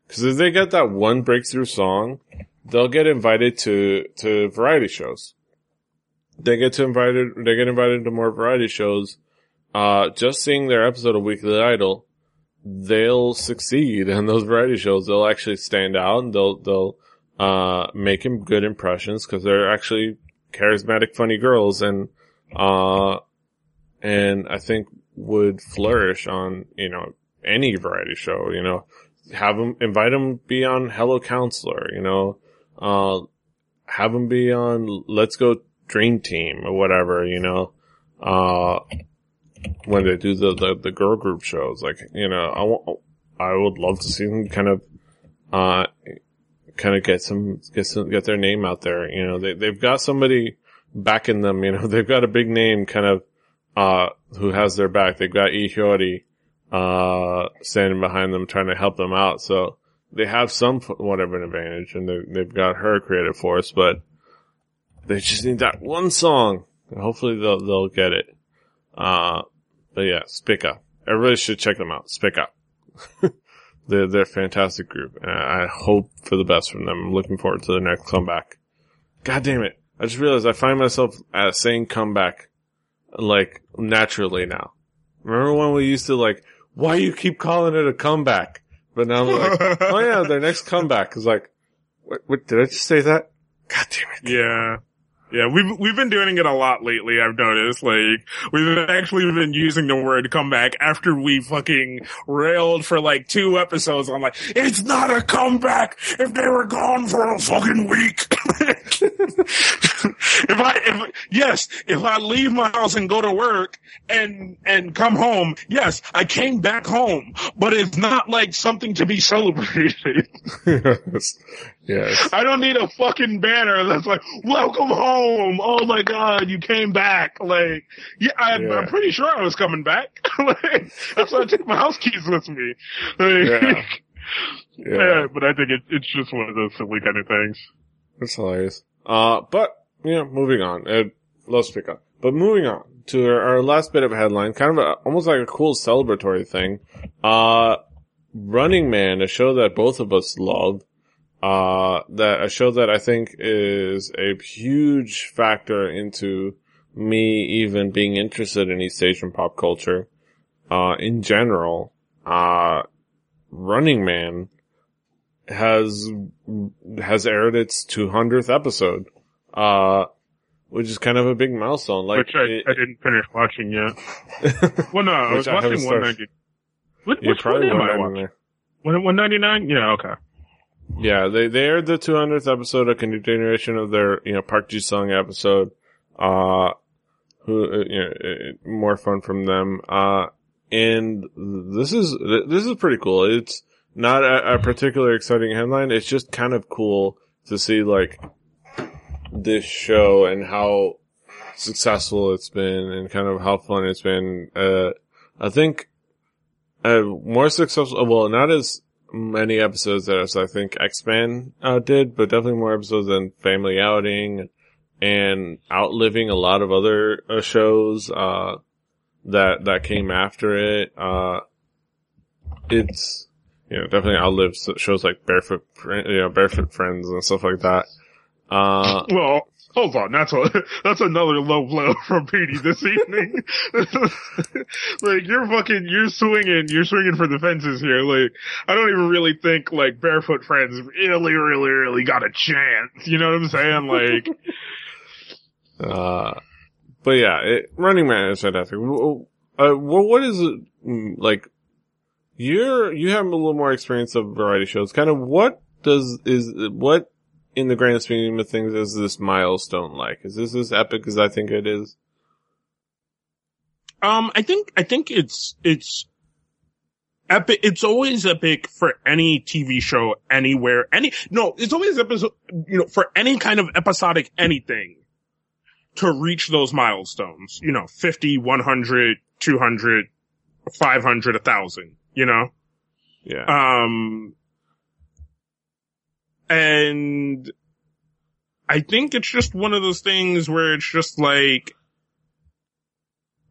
Because if they get that one breakthrough song, they'll get invited to to variety shows. They get to invited they get invited to more variety shows. Uh, just seeing their episode of Weekly Idol, they'll succeed in those variety shows. They'll actually stand out, and they'll they'll uh, making good impressions because they're actually charismatic, funny girls and, uh, and I think would flourish on, you know, any variety show, you know, have them, invite them be on Hello Counselor, you know, uh, have them be on Let's Go Dream Team or whatever, you know, uh, when they do the, the, the girl group shows, like, you know, I want, I would love to see them kind of, uh, kind of get some, get some, get their name out there. You know, they, they've got somebody backing them, you know, they've got a big name kind of, uh, who has their back. They've got Lee Hyori, uh, standing behind them trying to help them out. So they have some whatever an advantage and they, they've got her creative force, but they just need that one song. Hopefully they'll, they'll get it. Uh, but yeah, Spica. Everybody should check them out. Spica. they're, they're a fantastic group. And I hope for the best from them. I'm looking forward to the next comeback. God damn it. I just realized I find myself uh, saying comeback like naturally now. Remember when we used to like, why you keep calling it a comeback? But now I'm like, oh yeah, their next comeback is like, what, what, did I just say that? God damn it. Yeah. Yeah, we've we've been doing it a lot lately. I've noticed. Like we've actually been using the word comeback after we fucking railed for like two episodes. I'm like, it's not a comeback if they were gone for a fucking week. if I, if yes, if I leave my house and go to work and and come home, yes, I came back home, but it's not like something to be celebrated. yes. yes. I don't need a fucking banner that's like, welcome home. Oh my God, you came back. Like, yeah, I, yeah. I'm pretty sure I was coming back. like, that's why I took my house keys with me. Like, yeah. yeah. yeah. But I think it, it's just one of those silly kind of things. That's hilarious. Uh, but, know, moving on. Uh, let's pick up. But moving on to our, our last bit of headline, kind of a, almost like a cool celebratory thing. Uh, Running Man, a show that both of us love, uh, that a show that I think is a huge factor into me even being interested in East Asian pop culture, uh, in general, uh, Running Man has, has aired its 200th episode, uh, which is kind of a big milestone. Like, which I, it, I didn't finish watching yet. well, no, I was watching 190. What, which one am I watching? 199? Yeah, okay. Yeah, they, they aired the 200th episode, a continuation of their, you know, Park Ji-sung episode, uh, who, uh, you know, more fun from them. Uh, and this is, this is pretty cool. It's not a, a particularly exciting headline. It's just kind of cool to see like this show and how successful it's been and kind of how fun it's been. Uh, I think, uh, more successful, well, not as many episodes as I think X-Man, uh, did, but definitely more episodes than Family Outing and outliving a lot of other uh, shows, uh, that, that came after it. Uh, it's, you know, definitely outlived shows like Barefoot, you know, Barefoot Friends and stuff like that. Uh, well, hold on. That's a, that's another low blow from Petey this evening. like you're fucking, you're swinging, you're swinging for the fences here. Like I don't even really think like Barefoot Friends really, really, really got a chance. You know what I'm saying? Like, uh, but yeah, it, Running Man is fantastic. Uh, what is it mm, like? You're you have a little more experience of variety shows. Kind of what does is what in the grand scheme of things is this milestone like? Is this as epic as I think it is? Um, I think, I think it's, it's epic. It's always epic for any TV show anywhere, any, no, it's always episode, you know, for any kind of episodic anything to reach those milestones, you know, 50, 100, 200, 500, 1000, you know? Yeah. Um, and I think it's just one of those things where it's just like,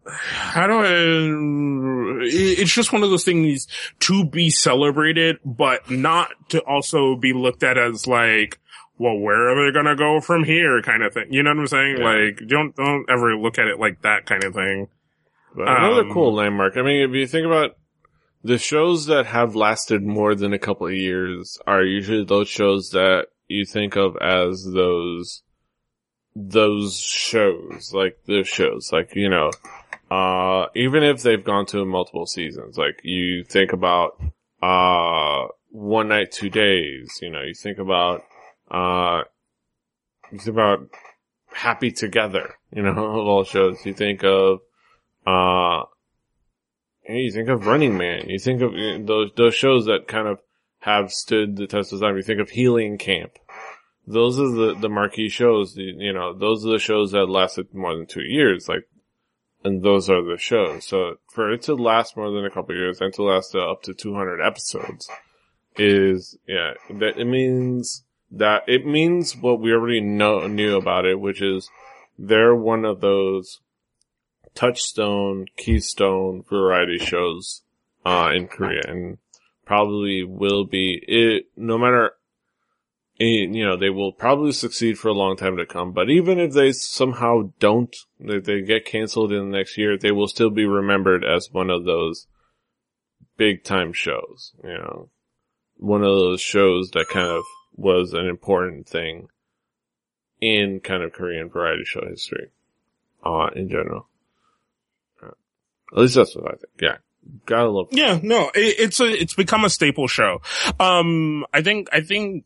how do I, it's just one of those things to be celebrated, but not to also be looked at as like, well, where are they gonna go from here kind of thing. You know what I'm saying? Yeah. Like, don't, don't ever look at it like that kind of thing. But another um, cool landmark. I mean, if you think about the shows that have lasted more than a couple of years are usually those shows that you think of as those those shows, like the shows, like you know, uh, even if they've gone to multiple seasons, like you think about uh, one night, two days. You know, you think about uh, you think about Happy Together. You know, all shows. You think of uh, you think of Running Man. You think of those those shows that kind of have stood the test of time. You think of Healing Camp. Those are the, the marquee shows, you know, those are the shows that lasted more than two years, like, and those are the shows. So for it to last more than a couple years and to last uh, up to 200 episodes is, yeah, that it means that, it means what we already know, knew about it, which is they're one of those touchstone, keystone variety shows, uh, in Korea and probably will be it, no matter you know, they will probably succeed for a long time to come. But even if they somehow don't, if they get canceled in the next year, they will still be remembered as one of those big time shows, you know, one of those shows that kind of was an important thing in kind of Korean variety show history, uh, in general. At least that's what I think. Yeah. Gotta love. Yeah, no, it, it's a, it's become a staple show. Um, I think, I think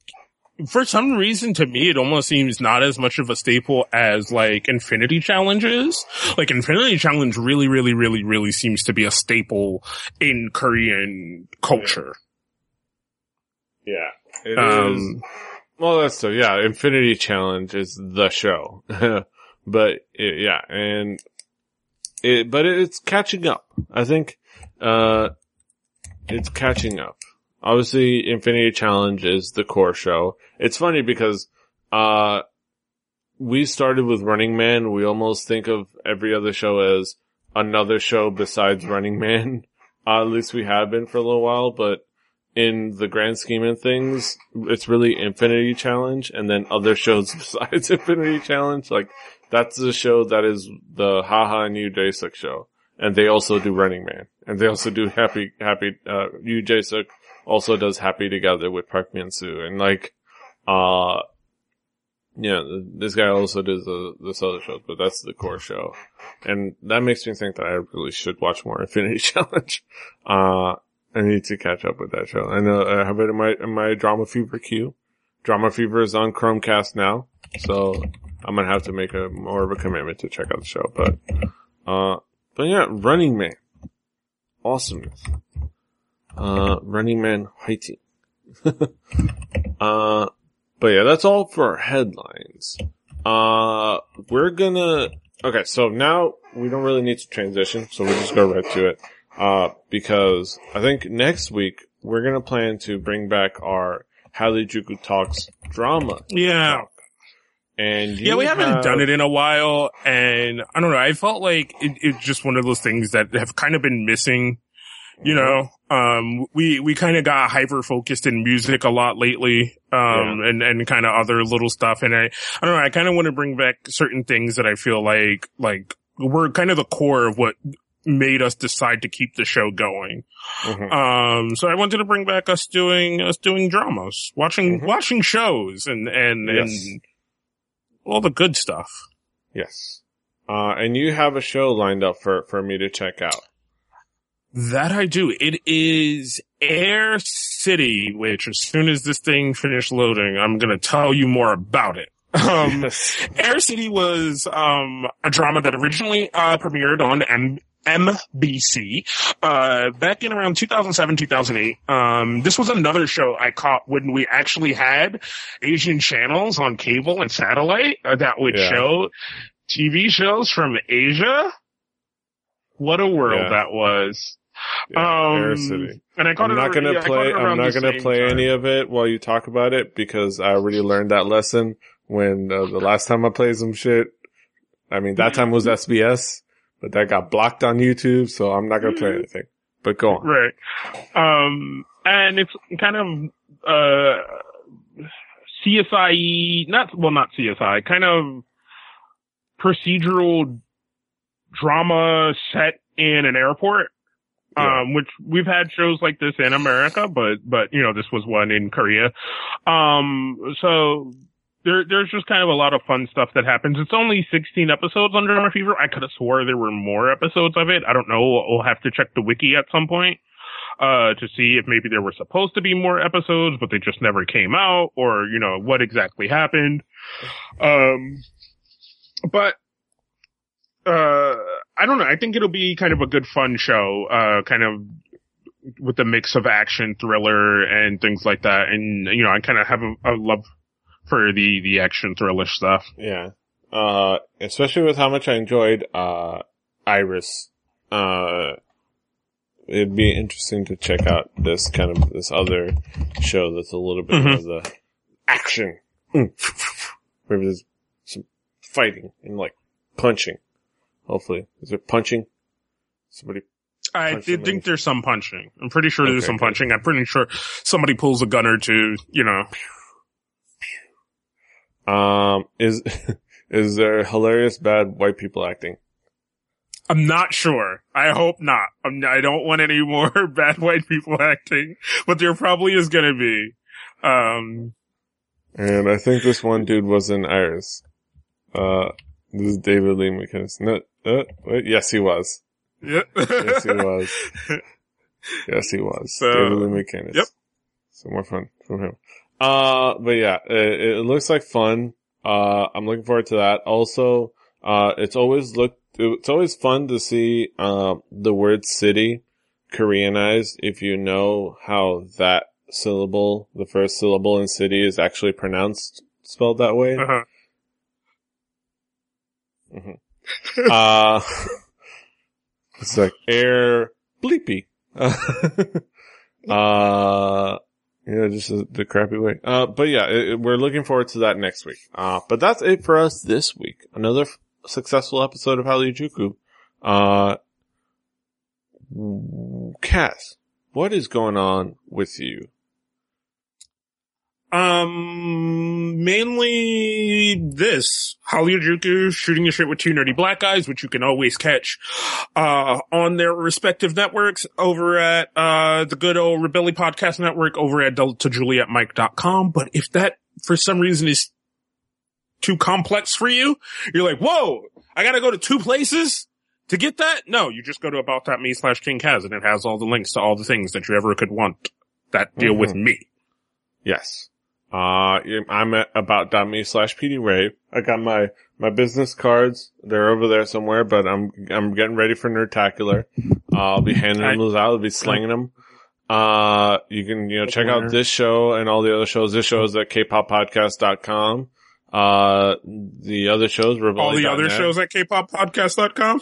for some reason to me, it almost seems not as much of a staple as like Infinity Challenges. Like Infinity Challenge really, really, really, really seems to be a staple in Korean culture. Yeah. It um, is. Well, that's so, yeah, Infinity Challenge is the show. but it, yeah, and it, but it's catching up. I think, uh, it's catching up. Obviously, Infinity Challenge is the core show. It's funny because, uh, we started with Running Man. We almost think of every other show as another show besides Running Man. Uh, at least we have been for a little while, but in the grand scheme of things, it's really Infinity Challenge and then other shows besides Infinity Challenge. Like, that's the show that is the Haha and Yu Jae-suk show. And they also do Running Man. And they also do Happy, Happy, uh, Yu Jae-suk also does Happy Together with Park Min-soo. And like, uh, yeah, this guy also does the, this other show, but that's the core show. And that makes me think that I really should watch more Infinity Challenge. Uh, I need to catch up with that show. I know I have it in my, in my Drama Fever queue. Drama Fever is on Chromecast now, so I'm gonna have to make a more of a commitment to check out the show. But, uh, but yeah, Running Man, awesomeness. Uh, Running Man fighting. uh, but yeah, that's all for our headlines. Uh, we're gonna, okay, so now we don't really need to transition, so we'll just go right to it. Uh, because I think next week we're gonna plan to bring back our Harajuku Talks drama. Yeah. And yeah, we haven't have, done it in a while, and I don't know. I felt like it, it's just one of those things that have kind of been missing. You know, um, we, we kind of got hyper focused in music a lot lately, um, yeah. and, and kind of other little stuff. And I, I don't know, I kind of want to bring back certain things that I feel like, like, were kind of the core of what made us decide to keep the show going. Mm-hmm. Um, so I wanted to bring back us doing, us doing dramas, watching, mm-hmm. watching shows and, and, yes. and all the good stuff. Yes. Uh, and you have a show lined up for, for me to check out. That I do. It is Air City, which as soon as this thing finished loading, I'm going to tell you more about it. Um. Air City was, um, a drama that originally, uh, premiered on M- MBC, uh, back in around 2007, 2008. Um, this was another show I caught when we actually had Asian channels on cable and satellite uh, that would yeah. show TV shows from Asia. What a world yeah. that was. Yeah, um, And I am not gonna play. I'm not gonna play time. any of it while you talk about it because I already learned that lesson when uh, the last time I played some shit. I mean, that time was SBS, but that got blocked on YouTube, so I'm not gonna play mm-hmm. anything. But go on. Right. Um, and it's kind of uh CSI, not well, not CSI, kind of procedural drama set in an airport Yeah. Um, which we've had shows like this in America, but, but, you know, this was one in Korea. Um, so there, there's just kind of a lot of fun stuff that happens. It's only 16 episodes under Drama Fever. I could have swore there were more episodes of it. I don't know. We'll have to check the wiki at some point, uh, to see if maybe there were supposed to be more episodes, but they just never came out or, you know, what exactly happened. Um, but, uh, I don't know. I think it'll be kind of a good fun show, uh, kind of with a mix of action, thriller, and things like that. And, you know, I kind of have a, a love for the, the action thriller stuff. Yeah. Uh, especially with how much I enjoyed, uh, Iris. Uh, it'd be interesting to check out this kind of, this other show that's a little bit Mhm. of the action. Mm. Maybe there's some fighting and like punching. Hopefully. Is there punching? Somebody, I think there's some punching. I'm pretty sure there's some punching. I'm pretty sure somebody pulls a gun or two, you know. Um, is, is there hilarious bad white people acting? I'm not sure. I hope not. I'm, I don't want any more bad white people acting, but there probably is gonna be. Um, And I think this one dude was in Iris. Uh, this is David Lee McInnis. No, uh, wait, yes, he was. yeah. Yes, he was. Yes, he was. So- David Lee McInnis. Yep. Some more fun from him. Uh, but yeah, it, it looks like fun. Uh, I'm looking forward to that. Also, uh, it's always look, it's always fun to see, um, the word city Koreanized if you know how that syllable, the first syllable in city is actually pronounced, spelled that way. Uh-huh. Uh, it's like air bleepy. uh, yeah, just the, crappy way. Uh, but yeah, it, it- we're looking forward to that next week. Uh, but that's it for us this week. Another f- successful episode of Hallyu Uh, Kaz, what is going on with you? Um, mainly this Hallyu shooting the shit with two nerdy black guys, which you can always catch, uh, on their respective networks over at, uh, the good old Rebelli podcast network over at deltajulietmike.com. But if that for some reason is too complex for you, you're like, whoa, I gotta go to two places to get that? No, you just go to about.me slash King Kaz and it has all the links to all the things that you ever could want that deal with me. Yes. Uh, I'm at about.me slash pdwave. I got my, my business cards. They're over there somewhere, but I'm, I'm getting ready for Nerdtacular. Uh, I'll be handing I- those out. I'll be slinging them. Uh, you can, you know, check out this show and all the other shows. This show is at kpoppodcast.com. Uh, the other shows, were All the other Rebelli.net. shows at kpoppodcast.com.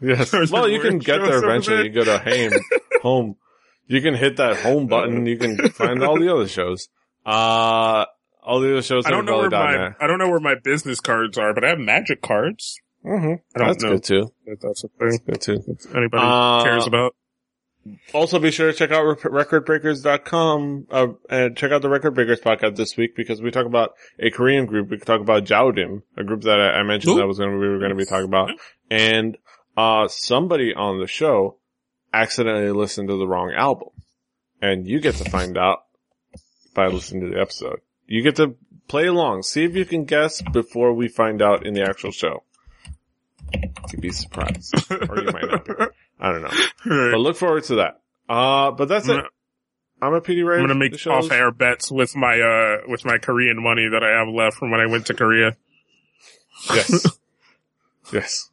Yes. Well, you can get there eventually. there. You go to home, home. You can hit that home button. You can find all the other shows. Uh, all the other shows. I don't know where my Rebelli.net. I don't know where my business cards are, but I have magic cards. Mm-hmm. I don't That's know good too. that's a thing That's Good too. that anybody Uh, cares about. Also, be sure to check out recordbreakers.com uh, and check out the Record Breakers podcast this week because we talk about a Korean group. We talk about Jaurim, a group that I, I mentioned Ooh. that was going to we were going to be talking about, and uh somebody on the show accidentally listened to the wrong album, and you get to find out by listening to the episode. You get to play along, see if you can guess before we find out in the actual show. You could be surprised, or you might not be. I don't know. But look forward to that. Uh, but that's it. I'm a PD Ray. I'm gonna make off air bets with my uh with my Korean money that I have left from when I went to Korea. Yes. yes.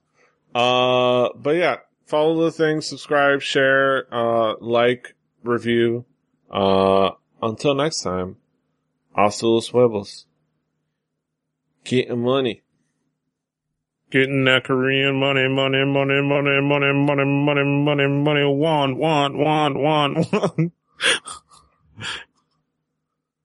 Uh, but yeah, follow the thing, subscribe, share, uh, like, review. Uh, until next time, hasta los huevos. Getting money. Getting that Korean money, money, money, money, money, money, money, money, money, want, want, want, want, want.